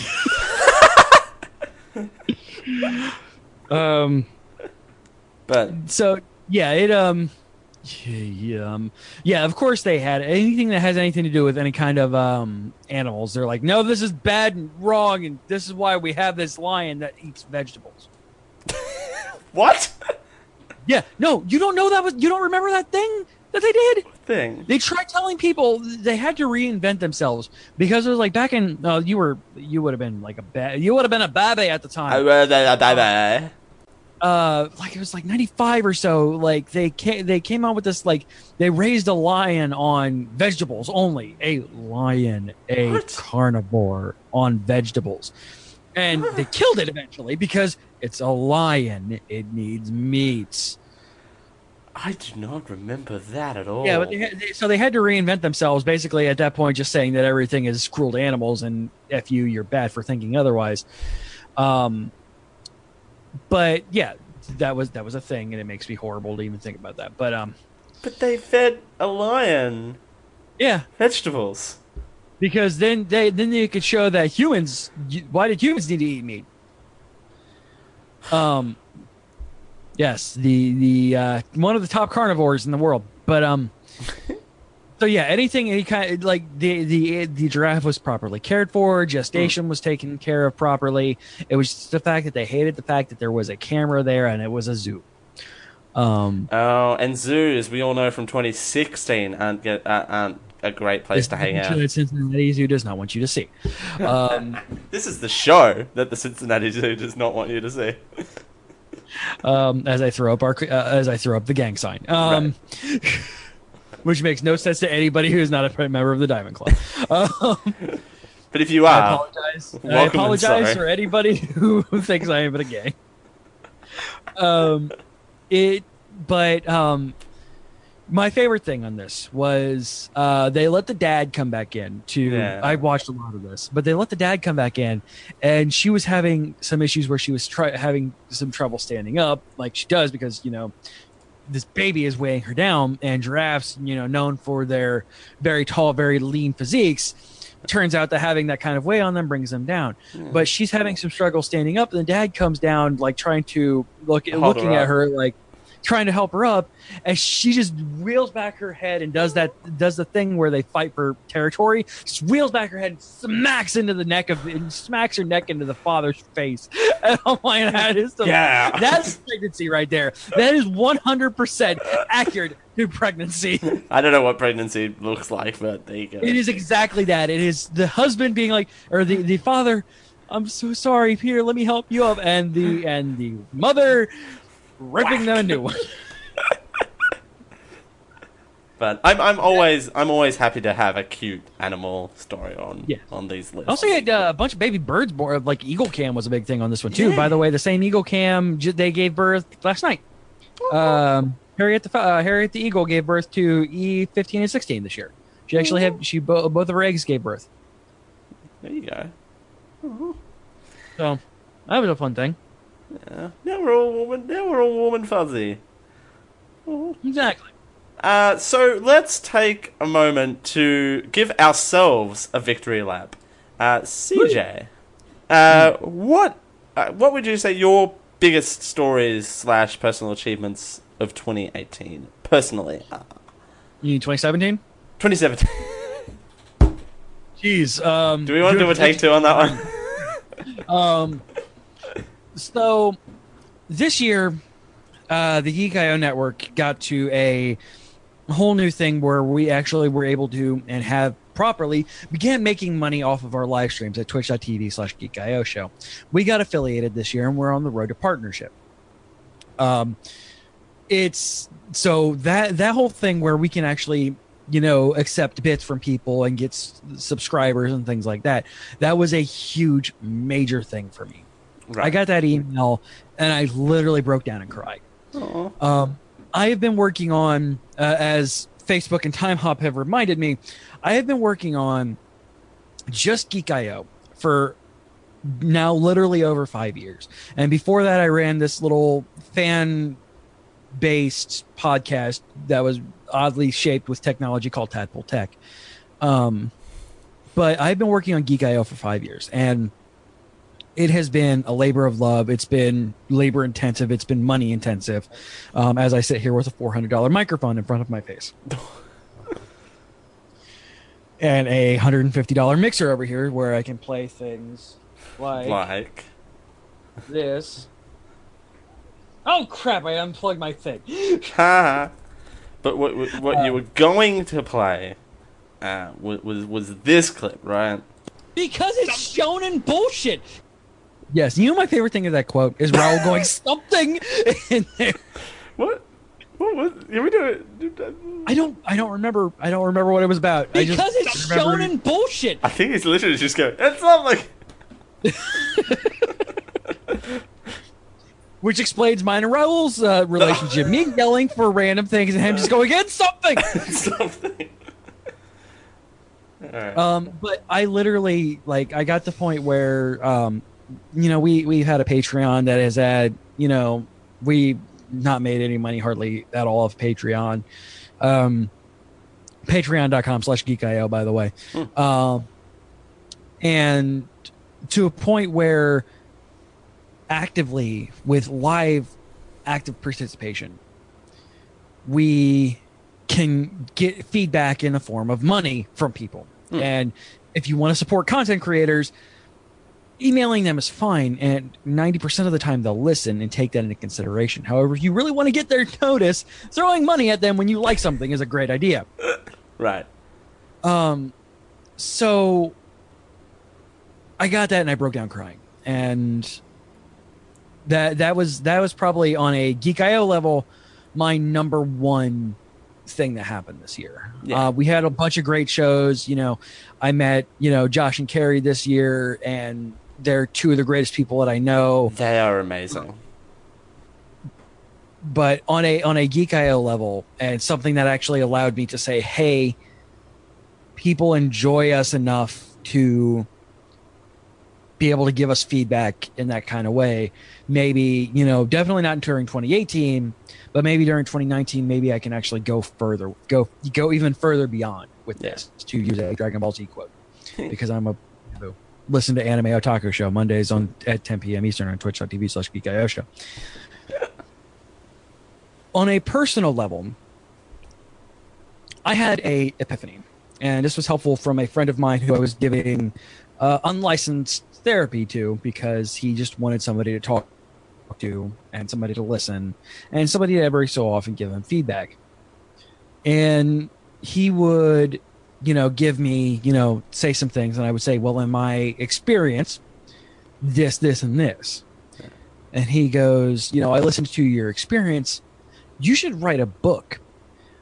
[SPEAKER 4] [laughs] um.
[SPEAKER 3] But
[SPEAKER 4] So yeah, it um. Yeah, yeah, um, yeah, of course they had anything that has anything to do with any kind of um animals. They're like, no, this is bad and wrong, and this is why we have this lion that eats vegetables. [laughs]
[SPEAKER 3] what
[SPEAKER 4] Yeah, no, you don't know that was you don't remember that thing that they did.
[SPEAKER 3] thing?
[SPEAKER 4] They tried telling people they had to reinvent themselves because it was like back in uh, you were you would have been like a ba- you would have been a baby at the time.
[SPEAKER 3] Bye
[SPEAKER 4] uh like it was like 95 or so like they came they came out with this like they raised a lion on vegetables only. A lion a
[SPEAKER 3] What?
[SPEAKER 4] carnivore on vegetables. And they killed it eventually because it's a lion. It needs meat
[SPEAKER 3] I do not remember that at all.
[SPEAKER 4] yeah but they, had- they, so they had to reinvent themselves basically at that point just saying that everything is cruel to animals and f you you're bad for thinking otherwise. Um but yeah that was that was a thing and it makes me horrible to even think about that but um
[SPEAKER 3] But they fed a lion
[SPEAKER 4] Yeah,
[SPEAKER 3] vegetables.
[SPEAKER 4] because then they then you could show that humans. Why did humans need to eat meat? Um. Yes, the the uh, one of the top carnivores in the world, but um. [laughs] So yeah, anything any kind like the the the giraffe was properly cared for, gestation was taken care of properly. It was just the fact that they hated the fact that there was a camera there and it was a zoo. Um,
[SPEAKER 3] Oh, and zoos, we all know from 2016, aren't get uh, aren't a great place to hang out.
[SPEAKER 4] Cincinnati Zoo does not want you to see. Um, [laughs]
[SPEAKER 3] This is the show that the Cincinnati Zoo does not want you to see.
[SPEAKER 4] um, as I throw up our uh, as I throw up the gang sign, um, [laughs] which makes no sense to anybody who is not a member of the Diamond Club. [laughs] Um,
[SPEAKER 3] But if you are,
[SPEAKER 4] I
[SPEAKER 3] are,
[SPEAKER 4] apologize. I apologize for anybody [laughs] who thinks I am a gang. Um, it, but um, my favorite thing on this was uh, they let the dad come back in to.
[SPEAKER 3] Yeah.
[SPEAKER 4] I watched a lot of this, but they let the dad come back in, and she was having some issues where she was try- having some trouble standing up, like she does because you know this baby is weighing her down, and giraffes, you know, known for their very tall, very lean physiques. Turns out that having that kind of weight on them brings them down. But she's having some struggle standing up, and the dad comes down, like trying to look,
[SPEAKER 3] Hold
[SPEAKER 4] looking at her, like trying to help her up, and she just wheels back her head and does that, does the thing where they fight for territory. Just wheels back her head, and smacks into the neck of, and smacks her neck into the father's face. [laughs] And oh I'm like, that is the
[SPEAKER 3] Yeah.
[SPEAKER 4] that's pregnancy right there. That is 100% accurate to pregnancy.
[SPEAKER 3] I don't know what pregnancy looks like, but there you go.
[SPEAKER 4] It is exactly that. It is the husband being like, or the, the father, I'm so sorry, Peter, let me help you up. And the, and the mother ripping them a new one. [laughs]
[SPEAKER 3] But I'm I'm always I'm always happy to have a cute animal story on
[SPEAKER 4] Yeah.
[SPEAKER 3] on these lists.
[SPEAKER 4] Also, had uh, a bunch of baby birds born. Like Eagle Cam was a big thing on this one too.
[SPEAKER 3] Yeah.
[SPEAKER 4] By the way, the same Eagle Cam they gave birth last night. Um, Harriet the uh, Harriet the Eagle gave birth to E fifteen and sixteen this year. She actually had she bo- both of her eggs gave birth.
[SPEAKER 3] there you go.
[SPEAKER 4] So that was a fun thing.
[SPEAKER 3] Yeah. Now we're all woman. Now we're all warm and fuzzy.
[SPEAKER 4] Exactly.
[SPEAKER 3] Uh, so let's take a moment to give ourselves a victory lap. Uh, CJ, uh, what uh, what would you say your biggest stories slash personal achievements of 2018 personally? Uh,
[SPEAKER 4] You need 2017.
[SPEAKER 3] 2017.
[SPEAKER 4] Jeez. Um,
[SPEAKER 3] Do we want to do a take two on that [laughs] one?
[SPEAKER 4] Um, so this year, uh, the Geek.io network got to a whole new thing where we actually were able to and have properly began making money off of our live streams at twitch.tv slash geek.io show. We got affiliated this year and we're on the road to partnership. Um, it's so that that whole thing where we can actually you know accept bits from people and get s- subscribers and things like that that was a huge major thing for me i got that email and i literally broke down and cried. Um, i have been working on uh, as facebook and Timehop have reminded me i have been working on just geek.io for now literally over five years. And before that i ran this little fan based podcast that was oddly shaped with technology called Tadpole Tech. Um, but I've been working on Geek.io for five years, and it has been a labor of love. It's been labor intensive. It's been money intensive. Um, as I sit here with a four hundred dollar microphone in front of my face. [laughs] And a hundred and fifty dollar mixer over here, where I can play things like
[SPEAKER 3] Like,
[SPEAKER 4] this. Oh crap! I unplugged my thing. [laughs]
[SPEAKER 3] ha. But what what, what you
[SPEAKER 4] Um,
[SPEAKER 3] were going to play uh, was, was was this clip, right?
[SPEAKER 4] Because it's shonen bullshit. Yes, you know my favorite thing of that quote is Raul going [laughs] something in there.
[SPEAKER 3] What? What was? Did we do it?
[SPEAKER 4] I don't I don't remember I don't remember what it was about. I
[SPEAKER 5] Because
[SPEAKER 4] just
[SPEAKER 5] it's
[SPEAKER 4] remember-
[SPEAKER 5] shonen bullshit.
[SPEAKER 3] I think he's literally just going. It's not like [laughs]
[SPEAKER 4] which explains mine and Raul's uh, relationship. Me yelling for random things and him just going, it's something. [laughs]
[SPEAKER 3] something. Alright.
[SPEAKER 4] Um, but I literally like I got to the point where um, you know we we've had a Patreon that has had you know we not made any money hardly at all of Patreon. Um, Patreon.com slash geekio, by the way. Um, and to a point where actively with live active participation, we can get feedback in the form of money from people. And if you want to support content creators, emailing them is fine. And 90% of the time, they'll listen and take that into consideration. However, if you really want to get their notice, throwing money at them when you like something is a great idea.
[SPEAKER 3] Right.
[SPEAKER 4] Um, so I got that and I broke down crying, and that that was that was probably on a Geek.io level my number one thing that happened this year.
[SPEAKER 3] Yeah.
[SPEAKER 4] Uh, we had a bunch of great shows. You know, I met you know Josh and Carrie this year, and they're two of the greatest people that I know.
[SPEAKER 3] They are amazing.
[SPEAKER 4] but on a on a geek.io level and something that actually allowed me to say hey people enjoy us enough to be able to give us feedback in that kind of way maybe you know definitely not during 2018 but maybe during 2019 maybe i can actually go further go go even further beyond with
[SPEAKER 3] Yeah.
[SPEAKER 4] this to use a dragon ball z quote [laughs] because i'm a listen to anime otaku show mondays on at 10 p.m eastern on twitch.tv slash geek.io on a personal level, I had a epiphany, and this was helpful from a friend of mine who I was giving uh, unlicensed therapy to because he just wanted somebody to talk to and somebody to listen and somebody to every so often give him feedback. And he would, you know, give me, you know, say some things, and I would say, well, in my experience, this, this, and this. And he goes, you know, I listened to your experience you should write a book.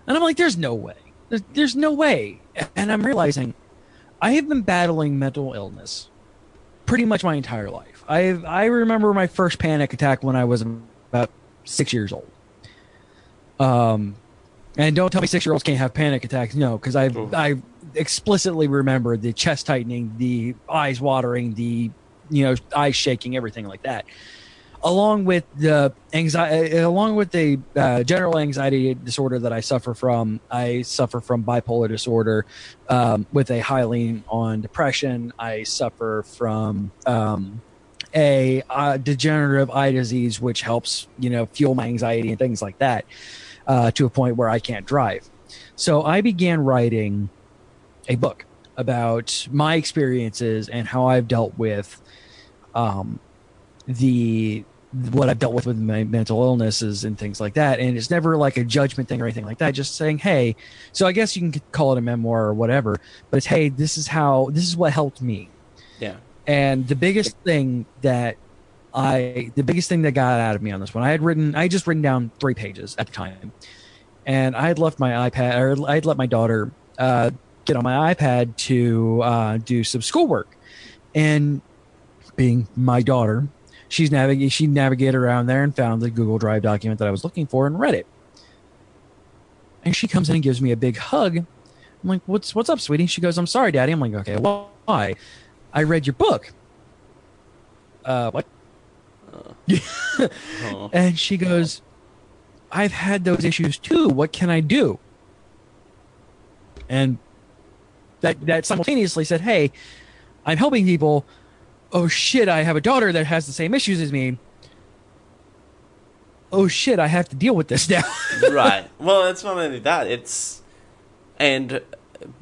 [SPEAKER 4] And I'm like, there's no way. There's, there's no way. And I'm realizing I have been battling mental illness pretty much my entire life. I I remember my first panic attack when I was about six years old. Um, and don't tell me six year olds can't have panic attacks. No, because I. I explicitly remember the chest tightening, the eyes watering, the you know eyes shaking, everything like that along with the anxiety, along with the uh, general anxiety disorder that I suffer from, I suffer from bipolar disorder um, with a high lean on depression. I suffer from um, a uh, degenerative eye disease, which helps you know fuel my anxiety and things like that, uh, to a point where I can't drive. So I began writing a book about my experiences and how I've dealt with um, the what I've dealt with with my mental illnesses and things like that. And it's never like a judgment thing or anything like that. Just saying, hey, so I guess you can call it a memoir or whatever, but it's hey, this is how this is what helped me.
[SPEAKER 3] Yeah.
[SPEAKER 4] And the biggest thing that I the biggest thing that got out of me on this one, I had written I had just written down three pages at the time. And I had left my iPad or I had let my daughter uh, get on my iPad to uh, do some schoolwork. And being my daughter, she's navigate she navigated around there and found the Google Drive document that I was looking for and read it. And she comes in and gives me a big hug. I'm like, "What's what's up, sweetie?" She goes, "I'm sorry, Daddy." I'm like, "Okay, why?" I read your book. Uh, what? [laughs]
[SPEAKER 3] Oh.
[SPEAKER 4] And she goes, I've had those issues too. What can I do? And that that simultaneously said, Hey, I'm helping people. Oh shit, I have a daughter that has the same issues as me. Oh shit, I have to deal with this [laughs] now.
[SPEAKER 3] right. Well, it's not only that. It's and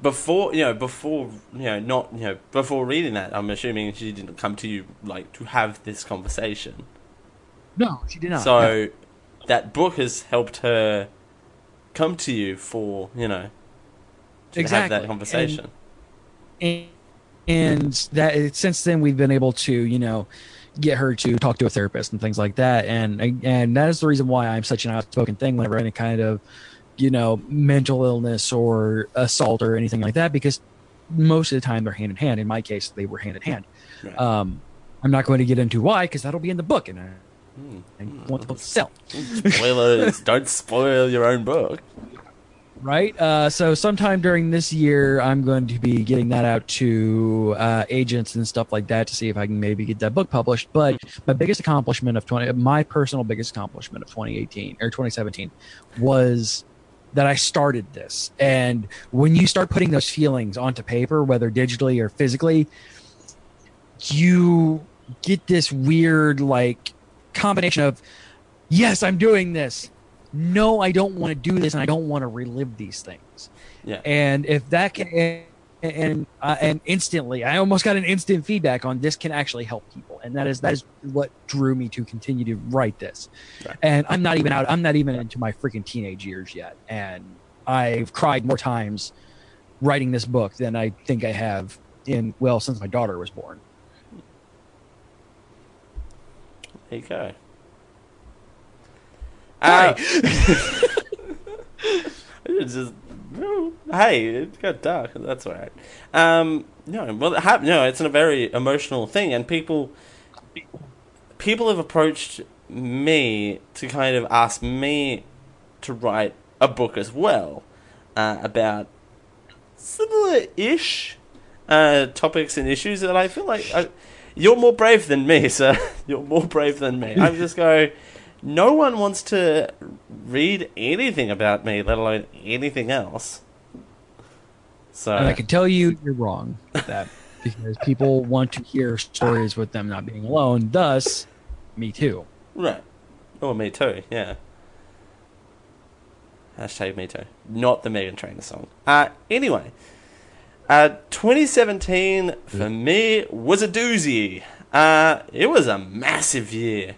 [SPEAKER 3] before you know, before you know, not you know, before reading that, I'm assuming she didn't come to you like to have this conversation.
[SPEAKER 4] no, she did not.
[SPEAKER 3] So that book has helped her come to you for you know to have
[SPEAKER 4] Exactly.
[SPEAKER 3] that conversation.
[SPEAKER 4] and, and that since then we've been able to you know get her to talk to a therapist and things like that and and that is the reason why i'm such an outspoken thing whenever any kind of you know mental illness or assault or anything like that because most of the time they're hand in hand in my case they were hand in hand
[SPEAKER 3] Right.
[SPEAKER 4] um i'm not going to get into why because that'll be in the book and i,
[SPEAKER 3] Hmm.
[SPEAKER 4] I want the book to sell
[SPEAKER 3] Spoilers! [laughs] don't spoil your own book.
[SPEAKER 4] Right? Uh, so sometime during this year, I'm going to be getting that out to uh, agents and stuff like that to see if I can maybe get that book published. But my biggest accomplishment of 20, my personal biggest accomplishment of 2018 or 2017 was that I started this. And when you start putting those feelings onto paper, whether digitally or physically, you get this weird like combination of yes, I'm doing this. No, I don't want to do this, and I don't want to relive these things.
[SPEAKER 3] Yeah.
[SPEAKER 4] And if that can, and and, uh, and instantly, I almost got an instant feedback on this can actually help people, and that is that is what drew me to continue to write this.
[SPEAKER 3] Right.
[SPEAKER 4] And I'm not even out. I'm not even into my freaking teenage years yet, and I've cried more times writing this book than I think I have in well since my daughter was born.
[SPEAKER 3] There you go.
[SPEAKER 4] Hi.
[SPEAKER 3] Uh, [laughs] it's just hey, it got dark. That's all right. Um, no, well, it no, it's a very emotional thing, and people people have approached me to kind of ask me to write a book as well uh, about similar-ish uh, topics and issues that I feel like I, you're more brave than me, [laughs] sir. You're more brave than me. I'm just go. No one wants to read anything about me, let alone anything else. So
[SPEAKER 4] And I can tell you you're wrong with that [laughs] because people want to hear stories with them not being alone. Thus, me too.
[SPEAKER 3] right. Oh, me too. Yeah. Hashtag me too. Not the Meghan Trainor song. Uh, anyway, uh, 2017 for me was a doozy. Uh, it was a massive year.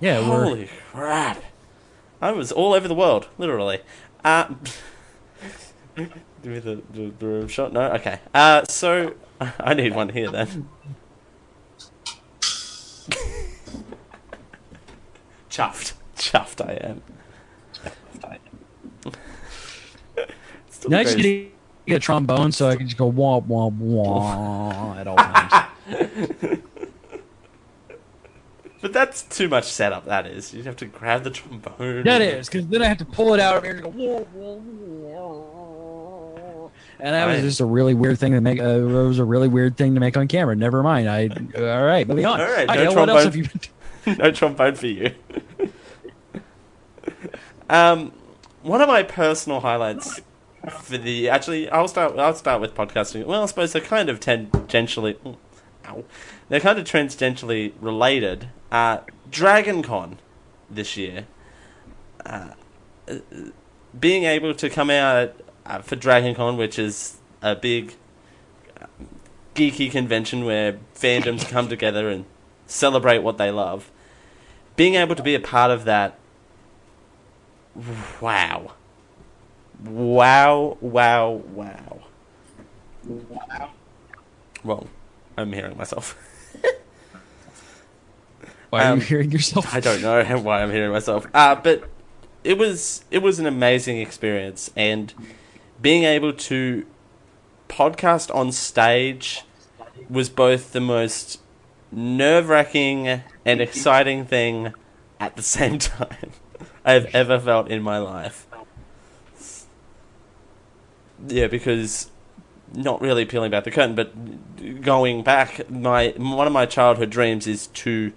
[SPEAKER 4] Yeah, we're
[SPEAKER 3] Holy crap! I was all over the world, literally. Uh, give me the, the, the room shot. No, okay. Uh, so [laughs] I need one here then. [laughs] Chuffed, chuffed I am. [laughs]
[SPEAKER 4] Now I just
[SPEAKER 3] goes-
[SPEAKER 4] need to get a trombone so I can just go wah wah wah at all times.
[SPEAKER 3] But that's too much setup. That is. You have to grab the trombone.
[SPEAKER 4] that is because then I have to pull it out of here and go wah wah wah. And that was just a really weird thing to make. Uh, it was a really weird thing to make on camera. Never mind. I all right. Moving on.
[SPEAKER 3] All right,
[SPEAKER 4] Okay,
[SPEAKER 3] no
[SPEAKER 4] what else
[SPEAKER 3] trombone.
[SPEAKER 4] have you been? [laughs]
[SPEAKER 3] no trombone for you. [laughs] um, one of my personal highlights for the actually, I'll start. I'll start with podcasting. Well, I suppose they're kind of tangentially. Ow, they're kind of tangentially related. Uh, Dragon Con this year. Uh, being able to come out uh, for Dragon Con, which is a big uh, geeky convention where fandoms [laughs] come together and celebrate what they love. Being able to be a part of that, wow, wow, wow, wow. Well, I'm hearing myself. [laughs]
[SPEAKER 4] Why are
[SPEAKER 3] Um,
[SPEAKER 4] you hearing yourself?
[SPEAKER 3] I don't know [laughs] why I'm hearing myself. Uh, but it was it was an amazing experience, and being able to podcast on stage was both the most nerve wracking and exciting thing at the [laughs] same time I've ever felt in my life. Yeah, because not really peeling back the curtain, but going back, my one of my childhood dreams is to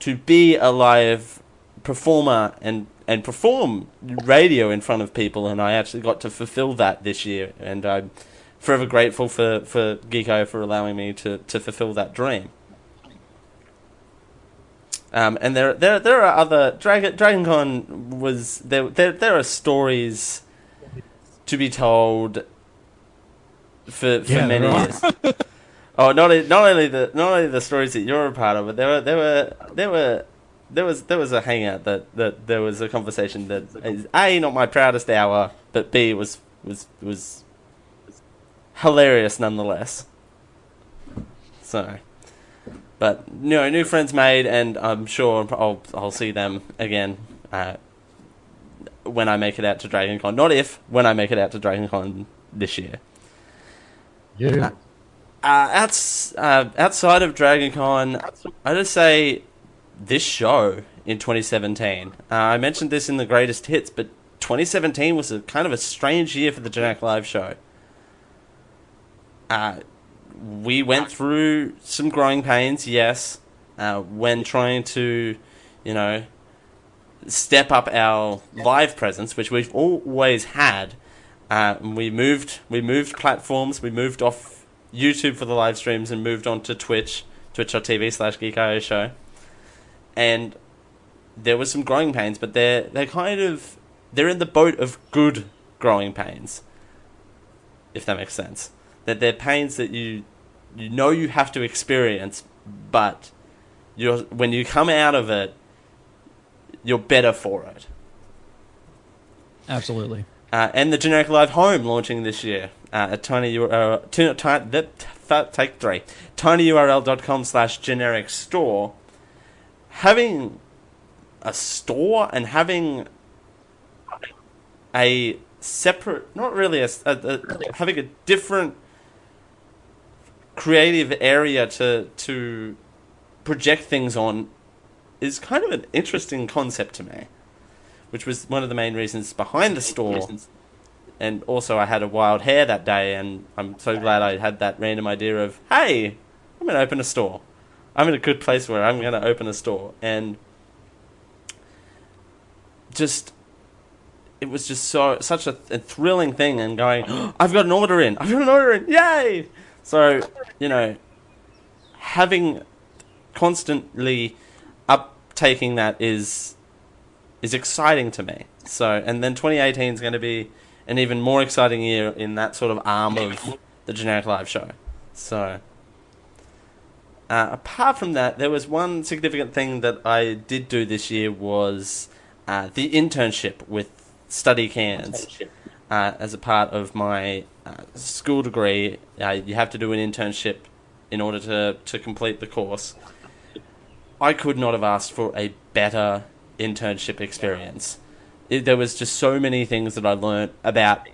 [SPEAKER 3] to be a live performer and and perform radio in front of people, and I actually got to fulfill that this year, and I'm forever grateful for for Geek.io for allowing me to to fulfill that dream. Um, and there there there are other Dragon DragonCon was there there there are stories to be told for for
[SPEAKER 4] Yeah,
[SPEAKER 3] many years. [laughs] Oh, not not only the not only the stories that you're a part of, but there were there were there were there was there was a hangout that, that there was a conversation that is a not my proudest hour, but b was was was hilarious nonetheless. So, but you know, new friends made, and I'm sure I'll I'll see them again uh, when I make it out to DragonCon. Not if when I make it out to DragonCon this year.
[SPEAKER 4] Yeah.
[SPEAKER 3] Uh, uh, outside of DragonCon, I just say this show in 2017. Uh, I mentioned this in the greatest hits, but 2017 was a kind of a strange year for the Generic Live show. Uh, we went through some growing pains, yes, uh, when trying to, you know, step up our live presence, which we've always had. Uh, we moved, we moved platforms, we moved off YouTube for the live streams and moved on to Twitch, twitch.tv slash geekio show. And there was some growing pains, but they're they're kind of they're in the boat of good growing pains. If that makes sense. That they're pains that you you know you have to experience, but you're when you come out of it, you're better for it.
[SPEAKER 4] Absolutely.
[SPEAKER 3] Uh, and the generic live home launching this year uh, at tiny uh, t- t- take three tinyurl.com slash generic store having a store and having a separate not really a, a, a having a different creative area to to project things on is kind of an interesting concept to me which was one of the main reasons behind the store. And also, I had a wild hair that day, and I'm so glad I had that random idea of, hey, I'm going to open a store. I'm in a good place where I'm going to open a store. And just, it was just so such a, a thrilling thing, and going, oh, [gasps] I've got an order in, I've got an order in, yay! So, you know, having constantly uptaking that is is exciting to me. So, and then 2018 is going to be an even more exciting year in that sort of arm of the generic live show. So, uh, apart from that, there was one significant thing that I did do this year was uh, the internship with Study Cairns. Uh, as a part of my uh, school degree, uh, you have to do an internship in order to, to complete the course. I could not have asked for a better internship experience. It, there was just so many things that I learned about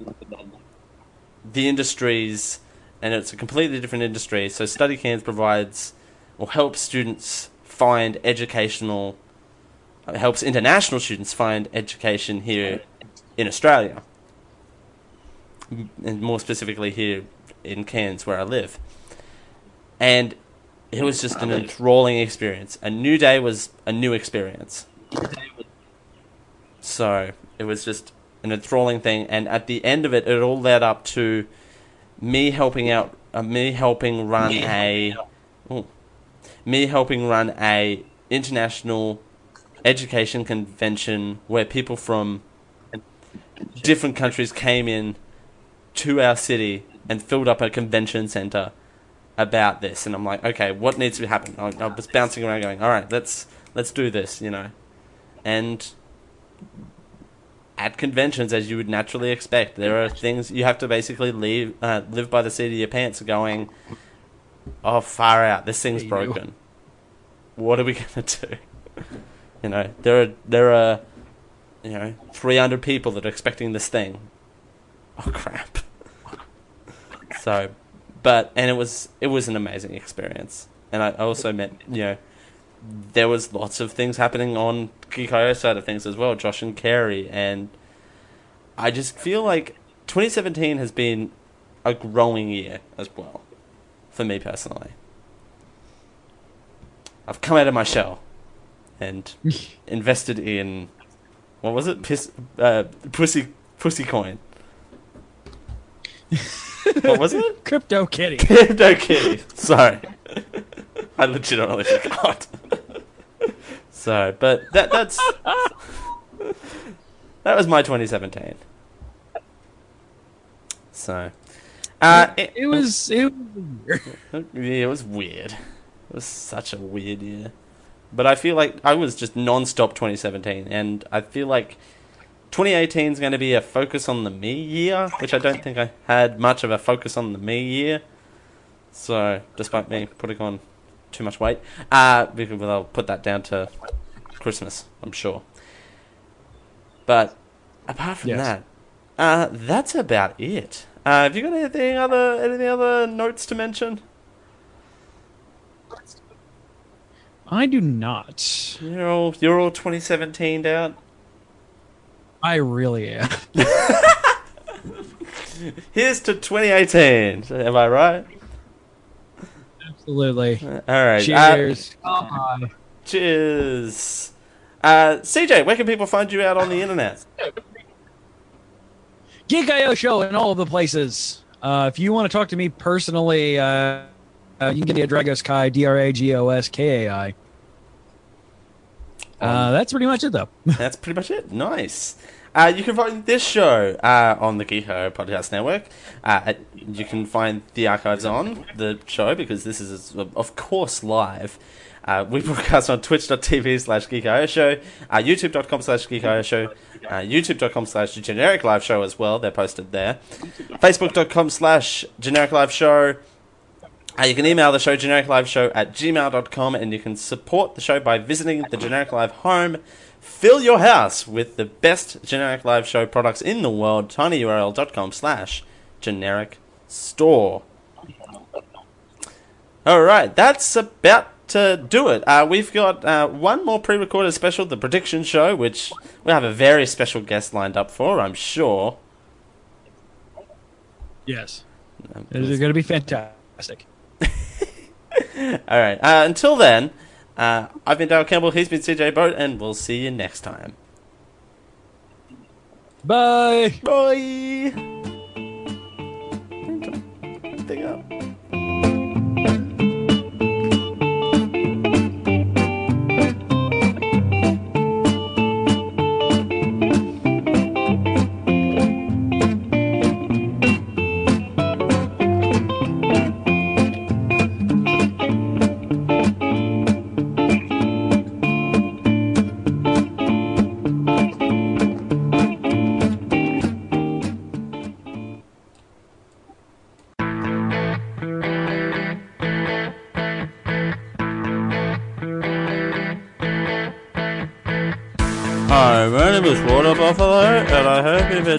[SPEAKER 3] the industries, and it's a completely different industry. So Study Cairns provides or helps students find educational, uh, helps international students find education here in Australia, and more specifically here in Cairns where I live. And it was just an enthralling experience. A new day was a new experience. So it was just an enthralling thing, and at the end of it, it all led up to me helping out, uh, me helping run a, ooh, me helping run a international education convention where people from different countries came in to our city and filled up a convention center about this. And I'm like okay what needs to happen? I, I was bouncing around going all right let's let's do this you know? And at conventions, as you would naturally expect, there are things you have to basically leave, uh, live by the seat of your pants, going, "Oh, far out! This thing's broken. What are we [laughs] gonna do?" you know, there are there are, you know, three hundred people that are expecting this thing. Oh crap! [laughs] so, but and it was it was an amazing experience, and I also met you know there was lots of things happening on Geek.io side of things as well, Josh and Carey, and I just feel like 2017 has been a growing year as well, for me personally. I've come out of my shell and [laughs] invested in what was it? Piss, uh, pussy, pussy coin. [laughs] what was it?
[SPEAKER 4] Crypto Kitty.
[SPEAKER 3] Crypto Kitty. Sorry. [laughs] I legitimately forgot. so, but that that's that was my 2017. So, uh, it,
[SPEAKER 4] It was it was [laughs]
[SPEAKER 3] yeah, it was weird. It was such a weird year. But I feel like I was just non-stop 2017, and I feel like 2018 is going to be a focus on the me year, which I don't think I had much of a focus on the me year. So, despite me putting on too much weight, uh, because I'll put that down to Christmas, I'm sure. But apart from
[SPEAKER 4] Yes.
[SPEAKER 3] that, uh, that's about it. Uh, have you got anything other anything other notes to mention?
[SPEAKER 4] I do not.
[SPEAKER 3] You're all you're all 2017 out.
[SPEAKER 4] I really am. [laughs]
[SPEAKER 3] Here's to 2018. Am I right?
[SPEAKER 4] Absolutely.
[SPEAKER 3] All right. uh,
[SPEAKER 4] Cheers. Bye.
[SPEAKER 3] cheers. Uh, CJ, where can people find you out on the internet?
[SPEAKER 4] Geek.io show in all of the places. Uh, if you want to talk to me personally, uh, uh, you can get me at Dragos Kai, D R A G O S K A I. Uh, that's pretty much it, though. [laughs]
[SPEAKER 3] That's pretty much it. Nice. Uh, you can find this show uh, on the Geek.io Podcast Network. Uh, you can find the archives on the show because this is, of course, live. Uh, we broadcast on twitch.tv slash geekio show, uh, youtube.com slash geekio show, uh, youtube.com slash generic live show as well. They're posted there. Facebook.com slash generic live show. Uh, you can email the show genericliveshow at gmail.com and you can support the show by visiting the Generic Live home. Fill your house with the best Generic Live show products in the world. tinyurl.com slash generic store. Alright, that's about to do it. Uh, we've got uh, one more pre recorded special, the prediction show, which we have a very special guest lined up for, I'm sure.
[SPEAKER 4] Yes. It is going to be fantastic. [laughs]
[SPEAKER 3] All right. Uh, until then, uh, I've been Dale Campbell. He's been CJ Boat, and we'll see you next time.
[SPEAKER 4] Bye.
[SPEAKER 3] Bye. Thing up.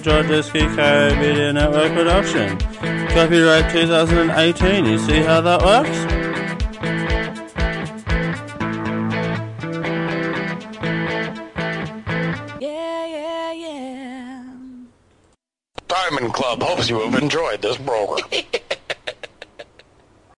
[SPEAKER 3] Hope you've enjoyed Geek.io Media Network production. Copyright 2018, you see how that works?
[SPEAKER 5] Yeah, yeah, yeah.
[SPEAKER 6] Diamond Club hopes you have enjoyed this program. [laughs]